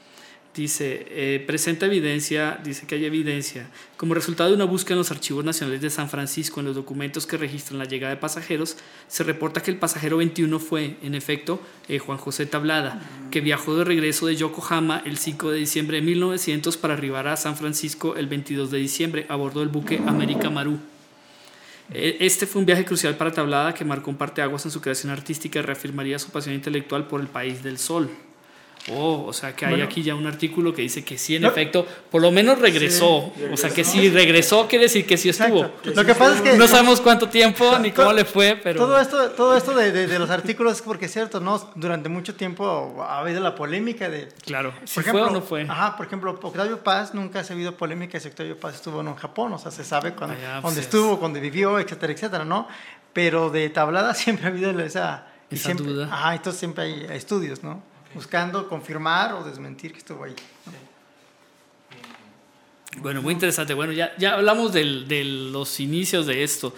Dice, presenta evidencia, dice que hay evidencia. Como resultado de una búsqueda en los archivos nacionales de San Francisco, en los documentos que registran la llegada de pasajeros, se reporta que el pasajero 21 fue, en efecto, Juan José Tablada, que viajó de regreso de Yokohama el 5 de diciembre de 1900 para arribar a San Francisco el 22 de diciembre a bordo del buque América Maru. E, este fue un viaje crucial para Tablada que marcó un parteaguas en su creación artística y reafirmaría su pasión intelectual por el país del sol. Oh, o sea que hay aquí ya un artículo que dice que sí, en efecto, por lo menos regresó. o sea que sí regresó, quiere decir que sí estuvo. Lo que pasa es que. No sabemos cuánto tiempo ni cómo le fue, pero. Todo esto, todo esto de, de, los artículos es porque es cierto, ¿no? Durante mucho tiempo ha habido la polémica de. Claro, si fue o no fue. Ajá, por ejemplo, Octavio Paz nunca ha habido polémica si Octavio Paz estuvo en Japón, o sea, se sabe cuándo, ah, dónde pues estuvo, cuándo vivió, etcétera, etcétera, ¿no? Pero de tablada (laughs) siempre ha habido esa. Esa duda. Ajá, entonces siempre hay estudios, ¿no? Buscando confirmar o desmentir que estuvo ahí. Bueno, muy interesante. Bueno, ya, ya hablamos del, de los inicios de esto.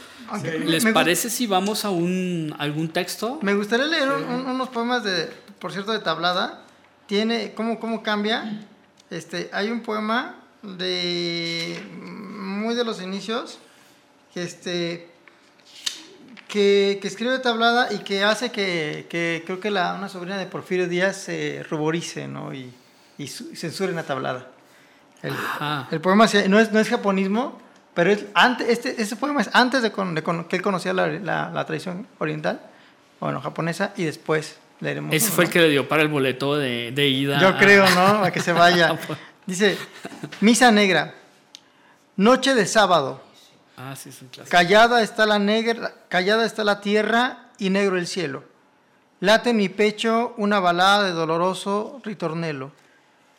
¿Les parece si vamos a un, algún texto? Me gustaría leer unos poemas de, por cierto, de Tablada. Tiene, ¿cómo, cómo cambia? Este, hay un poema de muy de los inicios que este que, escribe tablada y que hace que, creo que la, una sobrina de Porfirio Díaz se ruborice ¿no? y, y censuren la tablada. El, el, poema no es, no es japonismo, pero es antes, este, este poema es antes de, que él conocía la, la, tradición oriental, bueno, japonesa, y después leeremos. Ese fue el que le dio para el boleto de, de ida. Yo creo, ¿no? (laughs) A que se vaya. (laughs) Dice, Misa Negra, noche de sábado Ah, Callada está la negra, callada está la tierra y negro el cielo. Late en mi pecho una balada de doloroso ritornelo.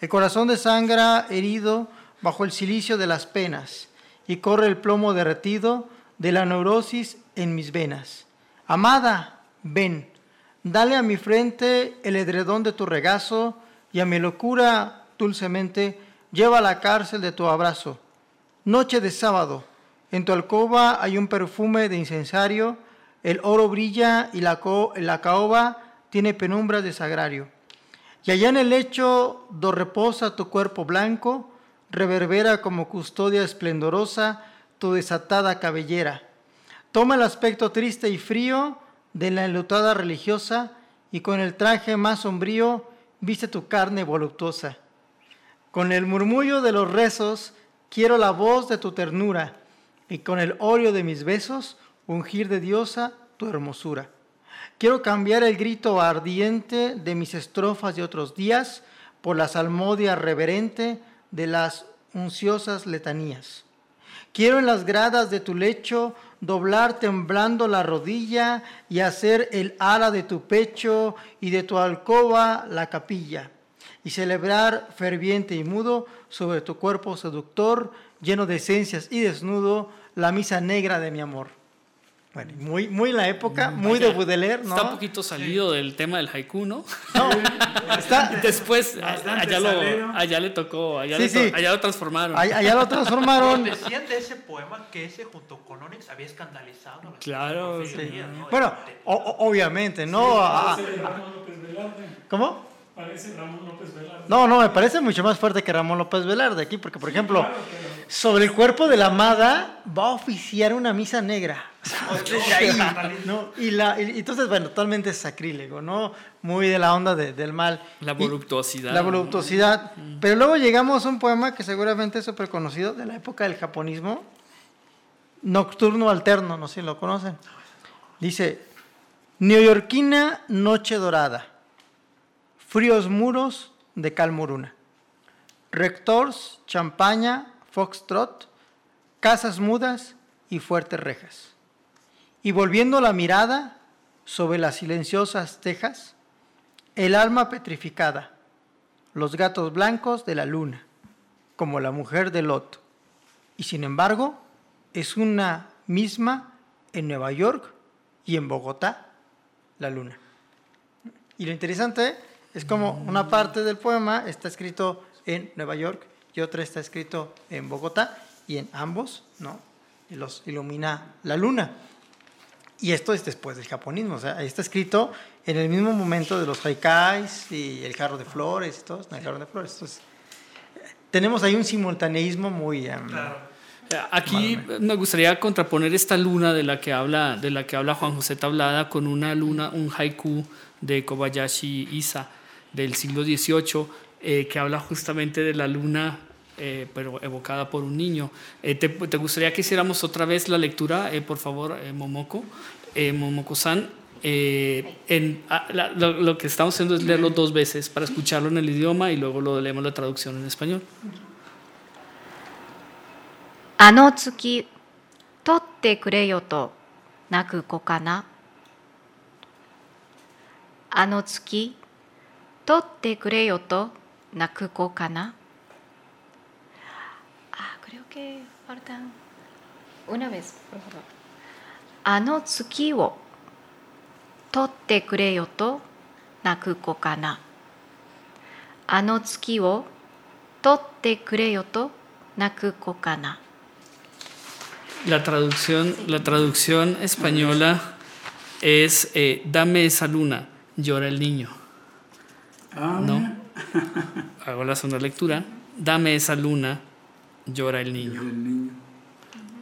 El corazón de sangra herido bajo el silicio de las penas y corre el plomo derretido de la neurosis en mis venas. Amada, ven, dale a mi frente el edredón de tu regazo y a mi locura dulcemente lleva a la cárcel de tu abrazo. Noche de sábado, en tu alcoba hay un perfume de incensario, el oro brilla y la, caoba tiene penumbras de sagrario. Y allá en el lecho do reposa tu cuerpo blanco, reverbera como custodia esplendorosa tu desatada cabellera. Toma el aspecto triste y frío de la enlutada religiosa y con el traje más sombrío viste tu carne voluptuosa. Con el murmullo de los rezos quiero la voz de tu ternura y con el óleo de mis besos ungir de diosa tu hermosura. Quiero cambiar el grito ardiente de mis estrofas de otros días por la salmodia reverente de las unciosas letanías. Quiero en las gradas de tu lecho doblar temblando la rodilla y hacer el ala de tu pecho y de tu alcoba la capilla. y celebrar ferviente y mudo sobre tu cuerpo seductor, lleno de esencias y desnudo, la misa negra de mi amor. Bueno, muy, muy en la época, muy de Baudelaire, ¿no? Está un poquito salido del tema del haiku, ¿no? No, está, (laughs) Después, allá, lo, allá le tocó, allá, Sí, le to- sí. allá lo transformaron. Allá allá lo transformaron. (laughs) Decían de ese poema que ese junto con Onyx había escandalizado. a Claro, sí. ¿no? Bueno, o- obviamente, ¿no? Ah. ¿Cómo? Parece Ramón López Velarde. No, no, me parece mucho más fuerte que Ramón López Velarde aquí, porque, por ejemplo, sobre el cuerpo de la amada va a oficiar una misa negra. O sea, desde ahí, ¿no? Y, la, y entonces, bueno, totalmente sacrílego, ¿no? Muy de la onda de- del mal. La Y- voluptuosidad. La voluptuosidad. Pero luego llegamos a un poema que seguramente es súper conocido de la época del japonismo, Nocturno Alterno, no sé si lo conocen. Dice, Neoyorquina Noche Dorada, fríos muros de Calmuruna, rectors, champaña, foxtrot, casas mudas y fuertes rejas. Y volviendo la mirada sobre las silenciosas tejas, el alma petrificada, los gatos blancos de la luna, como la mujer de Lot. Y sin embargo, es una misma en Nueva York y en Bogotá, la luna. Y lo interesante es como una parte del poema está escrito en Nueva York y otra está escrito en Bogotá y en ambos, ¿no? Y los ilumina la luna. Y esto es después del japonismo, o sea, está escrito en el mismo momento de los haikais y el jarro de flores y todo, no, el jarro de flores. Entonces, tenemos ahí un simultaneísmo muy... Eh, Aquí me gustaría contraponer esta luna de la que habla, de la que habla Juan José Tablada con una luna, un haiku de Kobayashi Isa del siglo XVIII eh, que habla justamente de la luna, eh, pero evocada por un niño. Eh, te, gustaría que hiciéramos otra vez la lectura, por favor, Momoko, Momoko-san? Ah, la, lo, que estamos haciendo es leerlo dos veces para escucharlo en el idioma y luego lo leemos la traducción en español. Ano tsuki, totte naku kana. 取ってくれよと泣く子かな Ah, creo que faltan una vez, por favor. あの月を取ってくれよと泣く子かなあの月を取ってくれよと泣く子かな La traducción, la traducción española es eh, Dame esa luna, llora el niño. Ah, ¿No? mira, (laughs) Hago la segunda lectura. Dame esa luna, llora el niño. el niño.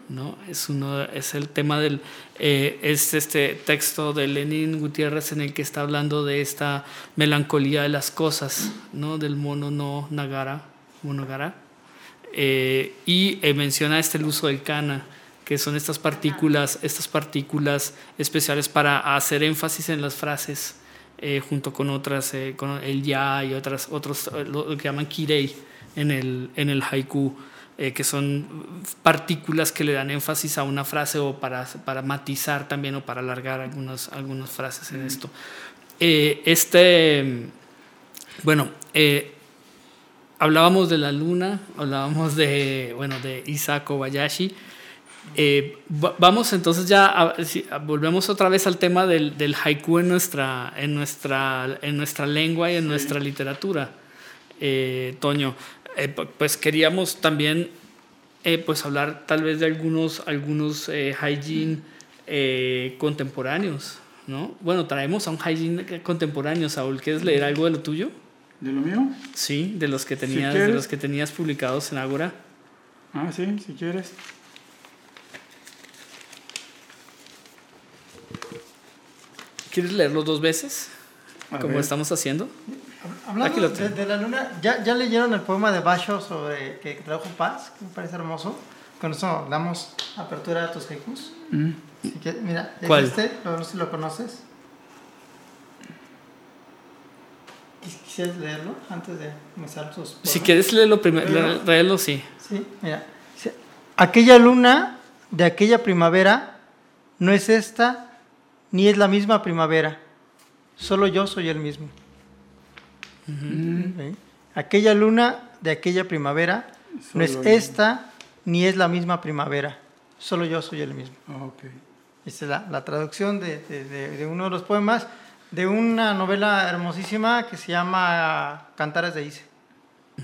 ¿no? Es, uno, es el tema del. eh, es este texto de Lenin Gutiérrez en el que está hablando de esta melancolía de las cosas, ¿no? Del mono no nagara, monogara. Eh, y eh, menciona este el uso del kana, que son estas partículas, estas partículas especiales para hacer énfasis en las frases, eh, junto con otras, eh, con el ya y otras, otros, eh, lo, que llaman kirei en el, en el haiku, eh, que son partículas que le dan énfasis a una frase o para, para matizar también o para alargar algunas, algunas frases en esto. Eh, este, bueno, hablábamos de la luna, hablábamos de, bueno, de Isa Kobayashi. Eh, va- vamos entonces ya, a- si- a- volvemos otra vez al tema del, del haiku en nuestra, en, nuestra, en nuestra lengua y en nuestra literatura. Eh, Toño, eh, pu- pues queríamos también pues hablar tal vez de algunos, algunos haijin contemporáneos, ¿no? Bueno, traemos a un haijin contemporáneo, Saúl. ¿Quieres leer algo de lo tuyo? ¿De lo mío? Sí, de los que Si tenías, de los que tenías publicados en Ágora. Ah, sí, si quieres. ¿Quieres leerlos dos veces? A Como ver. estamos haciendo. Hablando Aquí lo de, tengo. de la luna, ¿ya, ¿ya leyeron el poema de Basho sobre que tradujo Paz? Que me parece hermoso. Con eso damos apertura a tus haikus. Mm. Que, mira, ¿Cuál? este, no sé si lo conoces. Quis- ¿Quisieras leerlo antes de comenzar tus Si poemas? quieres leerlo primero, léelo, sí. Sí, mira. Aquella luna de aquella primavera no es esta ni es la misma primavera. Solo yo soy el mismo. ¿sí? Aquella luna de aquella primavera no es yo. esta ni es la misma primavera. Solo yo soy el mismo. Ok. Esta es la, la traducción de, de- de- de uno de los poemas de una novela hermosísima que se llama Cantares de Ise.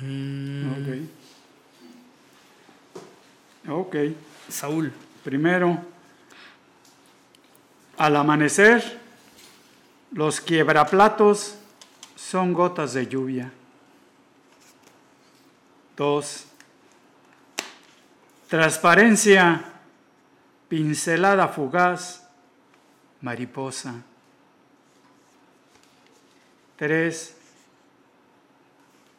Mm, Ok. Ok. Saúl. Primero, al amanecer, los quiebraplatos son gotas de lluvia. Dos, transparencia, pincelada fugaz, mariposa. Tres,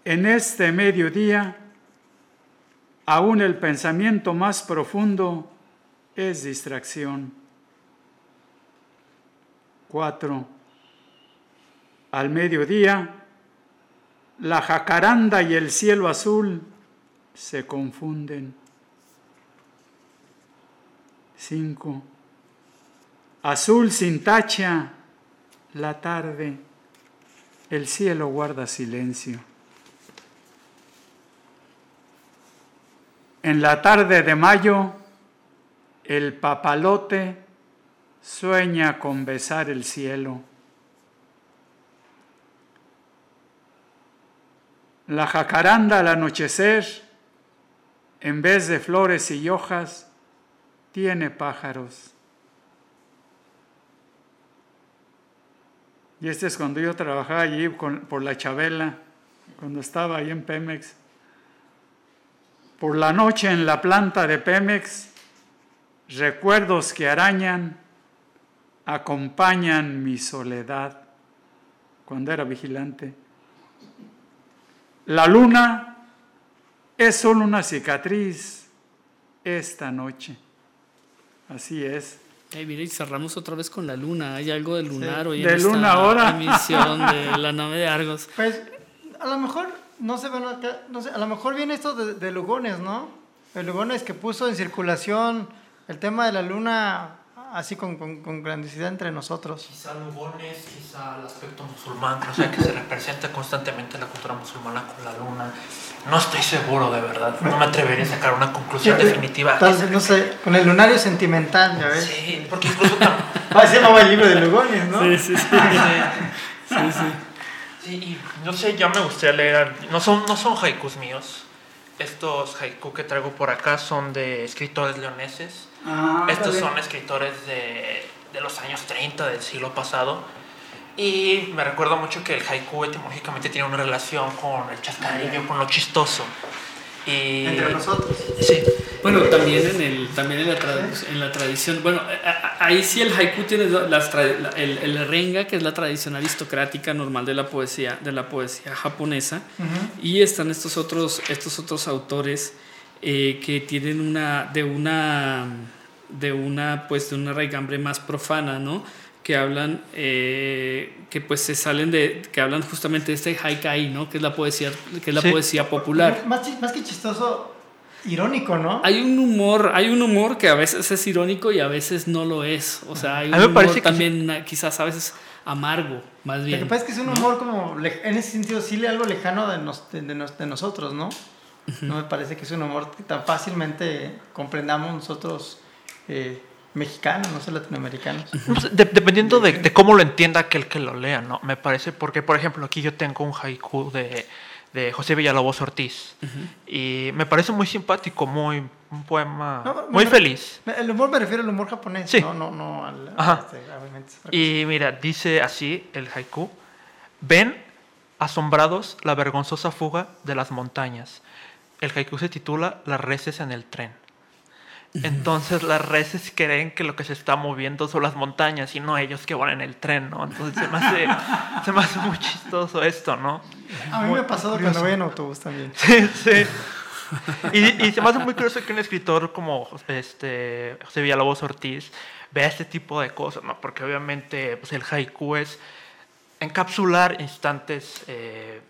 en este mediodía, aún el pensamiento más profundo es distracción. 4. Al mediodía, la jacaranda y el cielo azul se confunden. 5. Azul sin tacha, la tarde, el cielo guarda silencio. En la tarde de mayo, el papalote sueña con besar el cielo. La jacaranda al anochecer, en vez de flores y hojas, tiene pájaros. Y este es cuando yo trabajaba allí por la Chabela, cuando estaba ahí en Pemex. Por la noche en la planta de Pemex, recuerdos que arañan acompañan mi soledad cuando era vigilante. La luna es solo una cicatriz esta noche. Así es. Ay, mira, y cerramos otra vez con la luna. Hay algo de lunar hoy De en esta luna ahora. emisión de (laughs) la nave de Argos. Pues a lo mejor, no acá, sé, a lo mejor viene esto de, de Lugones, ¿no? El Lugones que puso en circulación el tema de la luna así con, con, con grandiosidad entre nosotros. Quizá Lugones, quizá el aspecto musulmán, o sea, que se representa constantemente la cultura musulmana con la luna. No estoy seguro, de verdad. No me atrevería a sacar una conclusión definitiva. Tal vez, no sé, con el lunario sentimental, ya ves. Sí, porque incluso Así (laughs) se llamaba el libro de Lugones, ¿no? Sí, sí, sí. Sí, sí, y no sé, ya me gustaría leer. No son, no son haikus míos. Estos haiku que traigo por acá son de escritores leoneses. Estos son escritores de, de los años 30 del siglo pasado. Y me recuerdo mucho que el haiku etimológicamente tiene una relación con el chascarrillo, con lo chistoso. Y, Entre nosotros. Sí. Bueno, también en, el, también en, la, en la tradición, bueno, ahí sí el haiku tiene las el, el renga, que es la tradición aristocrática normal de la poesía, de la poesía japonesa, y están estos otros, estos otros autores eh, que tienen una, de una, de una, pues de una raigambre más profana, ¿no? que hablan, eh, que pues se salen de, que hablan justamente de este haikai, ¿no? Que es la poesía, que es la Sí. poesía popular. Más, más que chistoso, irónico, ¿no? Hay un humor, hay un humor que a veces es irónico y a veces no lo es. O sea, hay un humor que también quizás a veces amargo, más Lo bien. que pasa es que es un humor como, le- en ese sentido, sí le algo lejano de, nos- de, de nos- de nosotros, ¿no? No me parece que es un humor que tan fácilmente comprendamos nosotros eh, mexicanos, no sé, latinoamericanos. No sé, de- dependiendo de, de cómo lo entienda aquel que lo lea, ¿no? Me parece, porque por ejemplo aquí yo tengo un haiku de, de José Villalobos Ortiz y me parece muy simpático, muy un poema No, muy feliz. El humor me refiero al humor japonés, Sí. no, no, no al... Ajá. este, obviamente. Y mira, dice así el haiku, ven asombrados la vergonzosa fuga de las montañas. El haiku se titula Las reses en el tren. Entonces las reses creen que lo que se está moviendo son las montañas y no ellos que van en el tren, ¿no? Entonces se me hace, (laughs) se me hace muy chistoso esto, ¿no? A mí me ha pasado cuando voy en autobús también. (laughs) Sí, sí. Y, y se me hace muy curioso que un escritor como este, José Villalobos Ortiz vea este tipo de cosas, ¿no? Porque obviamente pues, el haiku es encapsular instantes, eh,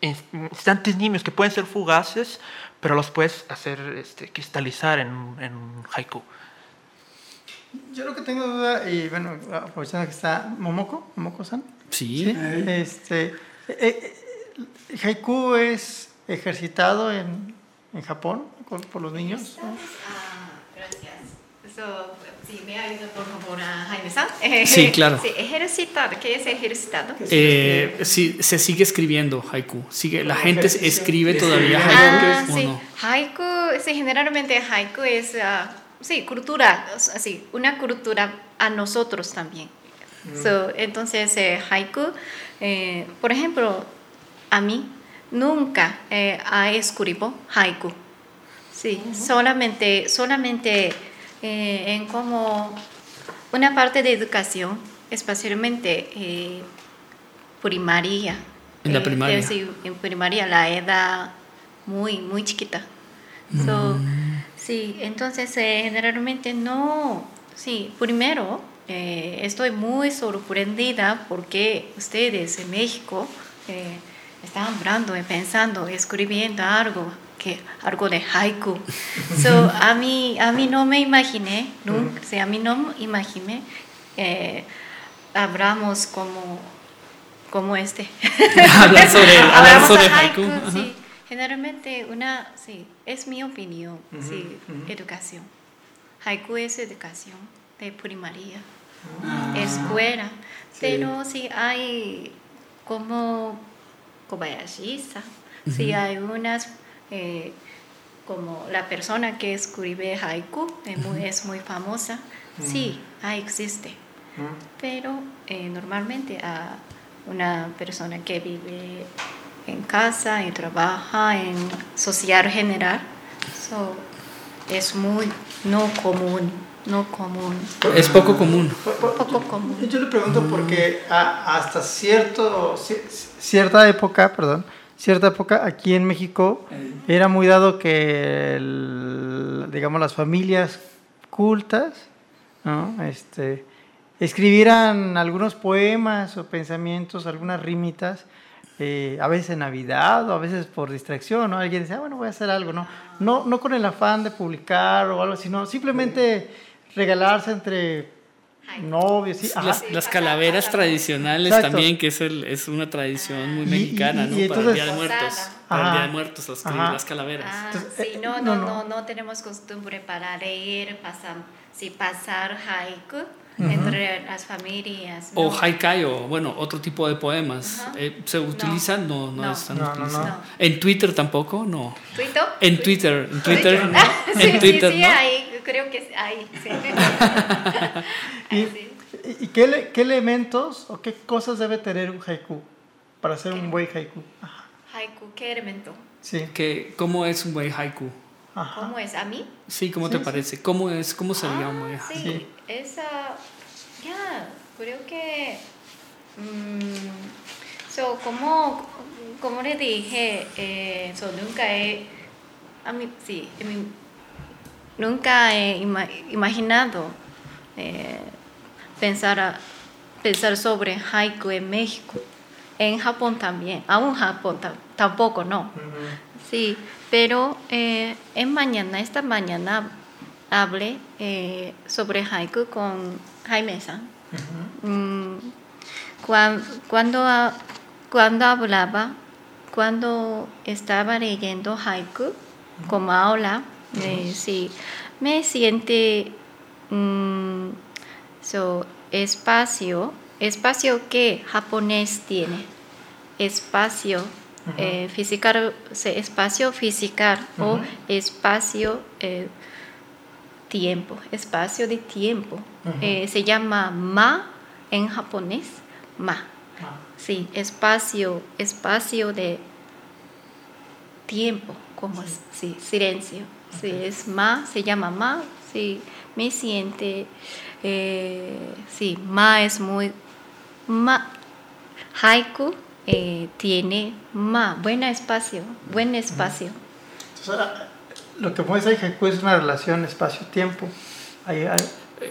instantes nimios que pueden ser fugaces, pero los puedes hacer este, cristalizar en, en un haiku. Yo lo que tengo duda, y bueno, aprovechando que está Momoko, Momoko-san, Sí. ¿sí? Este, Eh, eh, ¿Haiku es ejercitado en, en Japón por los niños? ¿no? Ah, gracias. So, sí, me ayuda por favor a Jaime-san. Eh, (laughs) Sí, claro. Sí, ejercitar, ¿qué es ejercitado? Eh, sí, se sigue escribiendo haiku. Sigue, la gente ejercicio. escribe todavía Ah, haiku. ¿o sí. no? Haiku, sí, generalmente haiku es, ah, sí, cultura, o sea, sí, una cultura a nosotros también. So, entonces, eh, haiku, eh, por ejemplo, a mí nunca eh, ha escrito haiku. Sí, solamente, solamente eh, en como una parte de educación, especialmente eh, primaria. En la Eh, primaria. sí, en primaria, la edad muy, muy chiquita. So, Mm. Sí, entonces eh, generalmente no, sí, primero estoy muy sorprendida porque ustedes en México están hablando y pensando, escribiendo algo, que, algo de haiku. So, a, mí, a mí no me imaginé, nunca, sí, a mí no me imaginé, eh, hablamos como, como este. (laughs) hablar sobre, hablar haiku. sí. Generalmente una, sí, es mi opinión, sí, educación. Haiku es educación de primaria, escuela, pero sí hay como Kobayashi-san, sí hay unas, eh, como la persona que escribe haiku, es muy, es muy famosa, sí, ahí existe. Pero eh, normalmente a una persona que vive en casa y trabaja en social general, so, es muy no común, no común, Es poco común. poco común. Yo le pregunto porque a- hasta cierto, ci- cierta época, perdón, cierta época aquí en México era muy dado que, el- digamos, las familias cultas, ¿no? Este, escribieran algunos poemas o pensamientos, algunas rimitas, eh, a veces en Navidad o a veces por distracción, ¿no? Alguien dice, ah, bueno, voy a hacer algo, ¿no? No, no con el afán de publicar o algo, sino simplemente regalarse entre sí, ajá. Las, las calaveras tradicionales Exacto. también, que es, el, es una tradición muy Y- mexicana, y- ¿no? y Para el Día de entonces- Muertos. Para el Ajá. Día de Muertos, las, Ajá. las calaveras. Ah, Entonces, sí, eh, no, no, no, no. no, no tenemos costumbre para leer, pasar, sí, pasar haiku entre las familias. O no. haikai, o bueno, otro tipo de poemas. Ajá. Eh, ¿Se utilizan? No, no, No. están No, no, no. ¿En Twitter tampoco? No. ¿Tuito? En Twitter, en Twitter, ¿no? Ah, (laughs) sí, en Twitter, sí, sí, ¿no? ahí, creo que ahí, sí. (laughs) ¿Y, Ahí sí. y- y qué, le- qué elementos o qué cosas debe tener un haiku para hacer un buen haiku? Haiku, ¿qué elemento? Sí. Que, ¿Cómo es un buen haiku? Ajá. ¿Cómo es? ¿A mí? Sí, ¿cómo Sí, te sí. parece? ¿Cómo es? ¿Cómo sería un buen Ah, haiku? sí, Sí. Esa, ya, creo que, mm, so, como, como le dije, eh, so, nunca he, a mí, sí, a mí, nunca he ima- imaginado eh, pensar, a- pensar sobre haiku en México, en Japón también, aún Japón ta- tampoco, no. Sí, pero eh, en mañana, esta mañana hablé eh, sobre haiku con Jaime-san. Mm, cuan- cuando, ha- cuando hablaba, cuando estaba leyendo haiku, como aula, eh, sí, me siente mm, so, espacio, espacio que japonés tiene, espacio eh, física, espacio física o espacio eh, tiempo, espacio de tiempo. Eh, se llama ma en japonés, ma. Sí, espacio, espacio de tiempo, como es, sí, silencio. Sí, es ma, se llama ma, sí, me siente, eh, sí, ma es muy, ma, haiku eh, tiene ma, buen espacio, buen espacio. Entonces, ahora, lo que muestra haiku es una relación espacio-tiempo. Hay, hay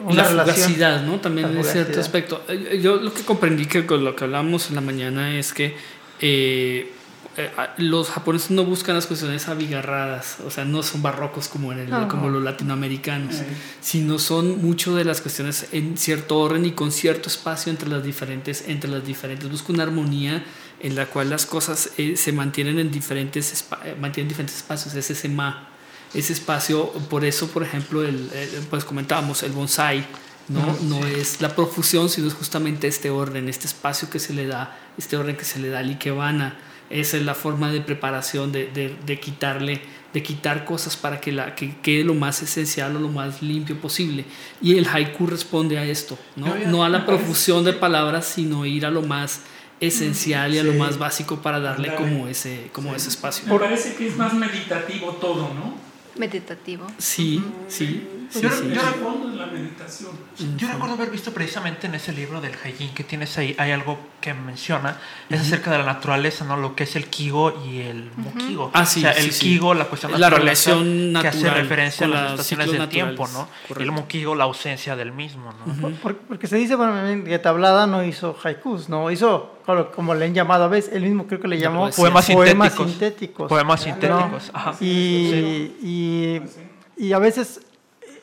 una Eh, la relación. fugacidad, ¿no? También en cierto aspecto. Eh, Yo lo que comprendí que con lo que hablamos en la mañana es que eh, eh, los japoneses no buscan las cuestiones abigarradas, o sea, no son barrocos como, en el, No. como los latinoamericanos, sino son mucho de las cuestiones en cierto orden y con cierto espacio entre las diferentes, entre las diferentes. Busca una armonía en la cual las cosas eh, se mantienen en diferentes, eh, mantienen diferentes espacios, es ese ma, ese espacio, por eso, por ejemplo, el, el- pues comentábamos, el bonsai, ¿no? no es la profusión, sino es justamente este orden, este espacio que se le da, este orden que se le da al ikebana. Esa es la forma de preparación, de, de- de quitarle, de quitar cosas para que, la, que quede lo más esencial o lo más limpio posible. Y el haiku responde a esto, ¿no? Ya- No a la parece- profusión de palabras, sino ir a lo más esencial y a lo más básico para darle como ese, como ese espacio. Me parece que es más meditativo todo, ¿no? Meditativo. Sí, sí, sí, Yo- sí. yo fondo es la meditación. Yo recuerdo haber visto precisamente en ese libro del Haijin que tienes ahí, hay algo que menciona, es acerca de la naturaleza, ¿no? Lo que es el Kigo y el Mukigo. Ah, sí, o sea, sí, el sí. Kigo, la cuestión La naturaleza, relación que hace natural referencia a las estaciones del tiempo, ¿no? Y el correcto. Mukigo, la ausencia del mismo, ¿no? Por- por- porque se dice, bueno, que Tablada no hizo haikus, no hizo, como- como le han llamado a veces, él mismo creo que le llamó. Poemas poemas sintéticos. sintéticos. Poemas ¿no? sintéticos, ajá. Y, y, y a veces la,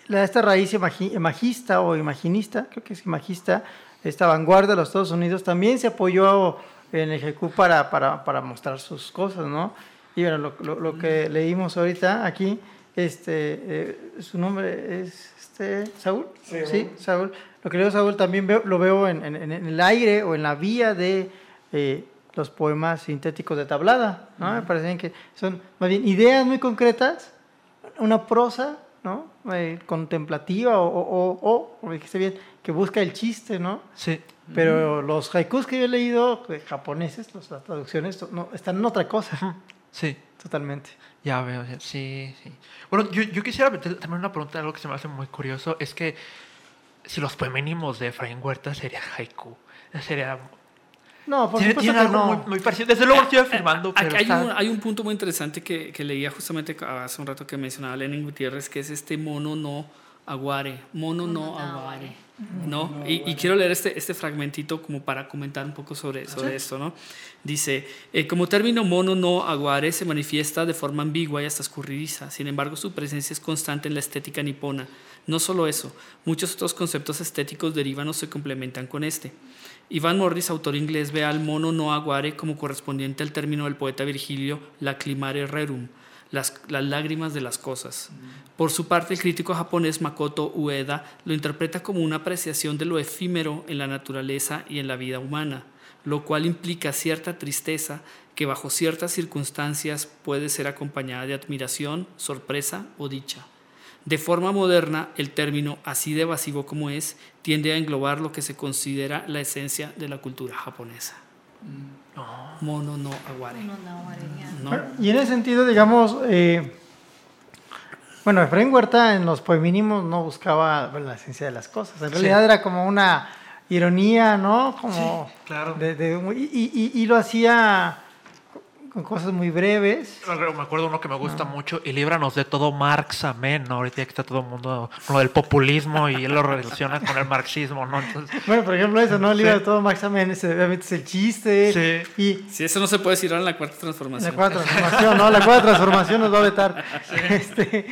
esta raíz imagi- imagista o imaginista, creo que es imagista, esta vanguardia de los Estados Unidos también se apoyó en el haiku para, para, para mostrar sus cosas, ¿no? Y bueno, lo, lo- lo que leímos ahorita aquí, este, eh, su nombre es este, Saúl. Sí, Saúl. Lo que leo Saúl también veo- lo veo en, en- en el aire o en la vía de eh, los poemas sintéticos de tablada, ¿no? Me parecen que son más bien ideas muy concretas, una prosa, ¿no? Eh, contemplativa o, o, o, como dijiste bien, que busca el chiste, ¿no? Sí. Pero los haikus que yo he leído, eh, japoneses, los- las traducciones, no, están en otra cosa, Sí. totalmente. Ya veo, ya- sí, sí. Bueno, yo, yo quisiera meter también una pregunta, algo que se me hace muy curioso, es que si los poemínimos de Efraín Huerta sería haiku, sería... No, por tiene, supuesto tiene algo no. muy, muy parecido. Desde luego estoy afirmando, Aquí pero hay, está- un, hay un punto muy interesante que, que leía justamente hace un rato que mencionaba Lenin Gutiérrez, que es este mono no aguare, mono no aguare, ¿no? Y, y quiero leer este, este fragmentito como para comentar un poco sobre, sobre esto, ¿no? Dice, eh, como término mono no aguare se manifiesta de forma ambigua y hasta escurridiza, sin embargo su presencia es constante en la estética nipona. No solo eso, muchos otros conceptos estéticos derivan o se complementan con este. Ivan Morris, autor inglés, ve al mono no aguare como correspondiente al término del poeta Virgilio, lacrimare rerum, las, las lágrimas de las cosas. Por su parte, el crítico japonés Makoto Ueda lo interpreta como una apreciación de lo efímero en la naturaleza y en la vida humana, lo cual implica cierta tristeza que bajo ciertas circunstancias puede ser acompañada de admiración, sorpresa o dicha. De forma moderna, el término, así de evasivo como es, tiende a englobar lo que se considera la esencia de la cultura japonesa. Mono no aguare. ¿no? Bueno, y en ese sentido, digamos, eh, bueno, Efraín Huerta en los poemínimos no buscaba bueno, la esencia de las cosas. En realidad era como una ironía, ¿no? Como claro. de- de- y, y- y lo hacía con cosas muy breves. Me acuerdo uno que me gusta mucho, y líbranos de todo Marx, amén, ¿no? Ahorita ya que está todo el mundo con lo del populismo y él lo relaciona con el marxismo, ¿no? Entonces, Bueno, por ejemplo, eso, ¿no? Sí. de todo Max Amen, ese, obviamente es el chiste. Sí. Y Si eso no se puede decir ahora en la cuarta la transformación. cuarta transformación, ¿no? La cuarta transformación nos va a vetar. Este,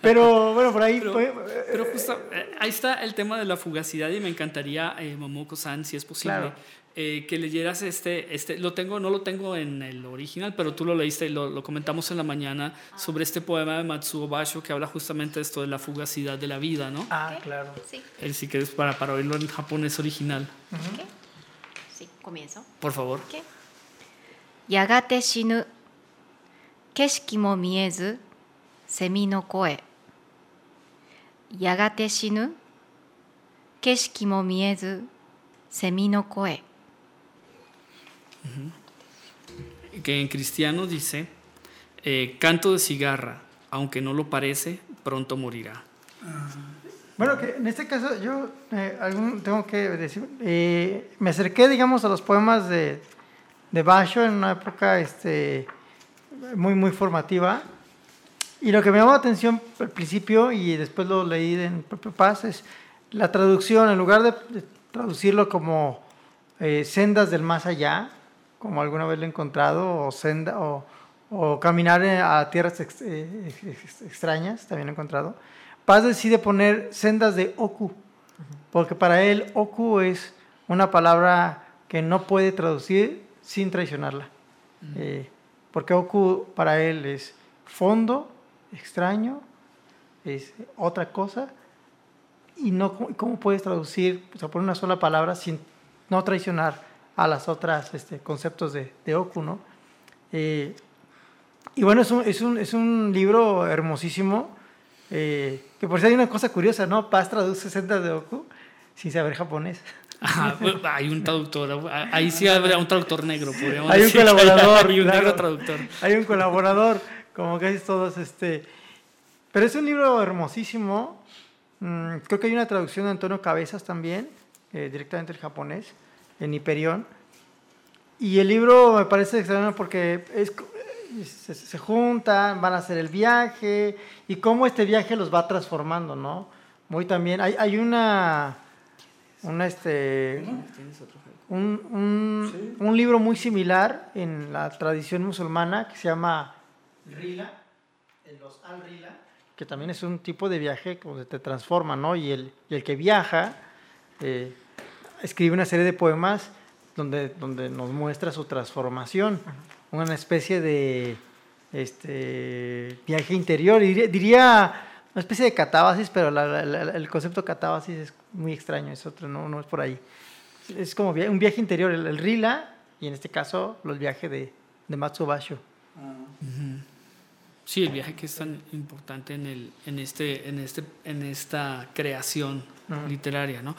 pero bueno, por ahí. Pero, fue- pero justo eh, ahí está el tema de la fugacidad y me encantaría, eh, Momoko-san, si es posible, Claro. Eh, que leyeras este, este, lo tengo, no lo tengo en el original, pero tú lo leíste y lo, comentamos en la mañana ah. sobre este poema de Matsuo Basho que habla justamente de esto de la fugacidad de la vida, ¿no? Ah, claro. Sí. El sí que es para, para oírlo en japonés original. ¿Qué? Sí, comienzo. Por favor. ¿Qué? Yagate shinu. Keshiki mo miezu. Semi no koe. Yagate shinu. Keshiki mo miezu. Semi no koe que en cristiano dice, eh, canto de cigarra, aunque no lo parece, pronto morirá. Ah. Bueno, que en este caso yo eh, algún, tengo que decir, eh, me acerqué, digamos, a los poemas de, de Basho en una época este, muy, muy formativa. Y lo que me llamó la atención al principio, y después lo leí en propio Paz, es la traducción, en lugar de traducirlo como eh, sendas del más allá, como alguna vez lo he encontrado, o senda, o, o caminar eh, a tierras ex- eh, ex- ex- extrañas, también he encontrado. Paz decide poner sendas de Oku, porque para él Oku es una palabra que no puede traducir sin traicionarla. Eh, porque Oku para él es fondo, extraño, es otra cosa, y no cómo puedes traducir, o sea, por una sola palabra sin no traicionar a las otras este, conceptos de, de Oku, ¿no? Eh, y bueno, es un, es un, es un libro hermosísimo, eh, que por si hay una cosa curiosa, ¿no? Paz traduce sendas de Oku sin saber japonés. Ajá, pues, hay un traductor, ahí sí habría un traductor negro, podríamos Hay un decir colaborador, (laughs) Hay un claro. negro traductor. Hay un colaborador, como casi todos, este... Pero es un libro hermosísimo. Mm, creo que hay una traducción de Antonio Cabezas también, eh, directamente el japonés, en Hiperión. Y el libro me parece extraordinario porque es, se, se juntan, van a hacer el viaje y cómo este viaje los va transformando, ¿no? Muy también. Hay, hay una, una este, un, un, un libro muy similar en la tradición musulmana que se llama Rila, en los Al-Rila, que también es un tipo de viaje donde te transforma, ¿no? Y el, y el que viaja eh, escribe una serie de poemas donde, donde nos muestra su transformación, una especie de este, viaje interior, diría, diría una especie de catábasis, pero la- la- la- el concepto catábasis es muy extraño, es otro, no, no es por ahí. Es como un viaje interior, el, el Rila, y en este caso los viajes de, de Matsubasho. Sí, el viaje que es tan importante en, el, en, este, en, este, en esta creación literaria, ¿no?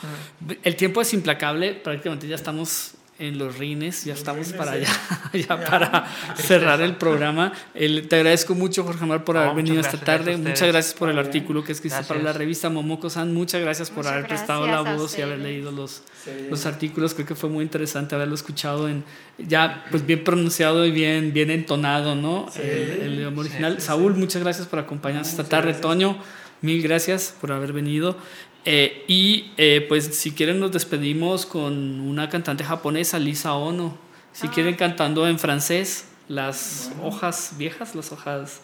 El tiempo es implacable, prácticamente ya estamos en los rines, ya estamos para allá, (laughs) ya para cerrar el programa. El- te agradezco mucho, Jorge Amar, por No, haber venido esta tarde. Muchas gracias por el artículo que escribiste para la revista Momoko-san. Muchas gracias por Muchas haber prestado la voz y haber leído los, los artículos. Creo que fue muy interesante haberlo escuchado en ya pues bien pronunciado y bien, bien entonado, ¿no? el, el idioma original. Saúl, muchas gracias por acompañarnos esta tarde. Toño, mil gracias por haber venido. Eh, y eh, pues si quieren nos despedimos con una cantante japonesa, Lisa Ono. Si quieren cantando en francés, las hojas viejas, las hojas...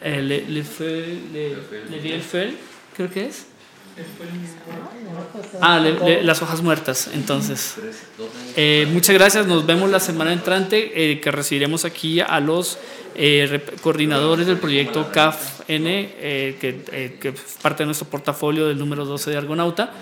eh, le, le, feu- le, le feuille, creo que es. Ah, le- las hojas muertas, entonces. Eh, muchas gracias, nos vemos la semana entrante, eh, que recibiremos aquí a los eh, coordinadores del proyecto CAF-N, eh, que, eh, que parte de nuestro portafolio del número 12 de Argonauta,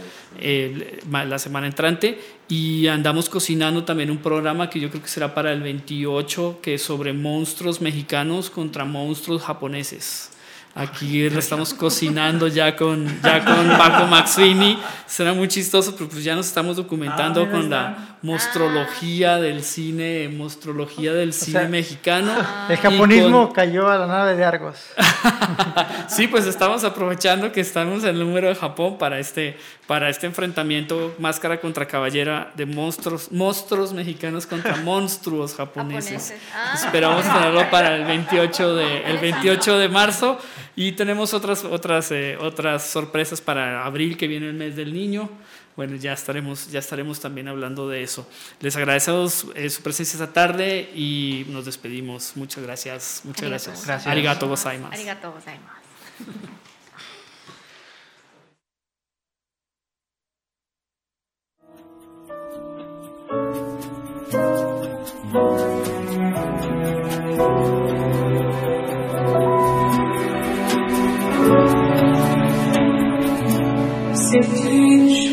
la semana entrante. Y andamos cocinando también un programa que yo creo que será para el 28, que es sobre monstruos mexicanos contra monstruos japoneses. Aquí lo estamos cocinando ya con, ya con Paco Maxwini. Será muy chistoso, pero pues ya nos estamos documentando Ah, con la monstrología del cine, monstrología del cine sea, mexicano. El japonismo con- cayó a la nave de Argos. (laughs) Sí, pues estamos aprovechando que estamos en el número de Japón para este, para este enfrentamiento máscara contra caballera de monstruos, monstruos mexicanos contra (laughs) monstruos japoneses. Japoneses. Ah. Esperamos tenerlo para el 28 de, el 28 de marzo y tenemos otras, otras, eh, otras sorpresas para abril, que viene el mes del niño. Bueno, ya estaremos, ya estaremos también hablando de eso. Les agradecemos eh, su presencia esta tarde y nos despedimos. Muchas gracias. Muchas Arigato. gracias. gracias. Arigato gozaimasu. Arigato gozaimasu. Thank (laughs) you. sempre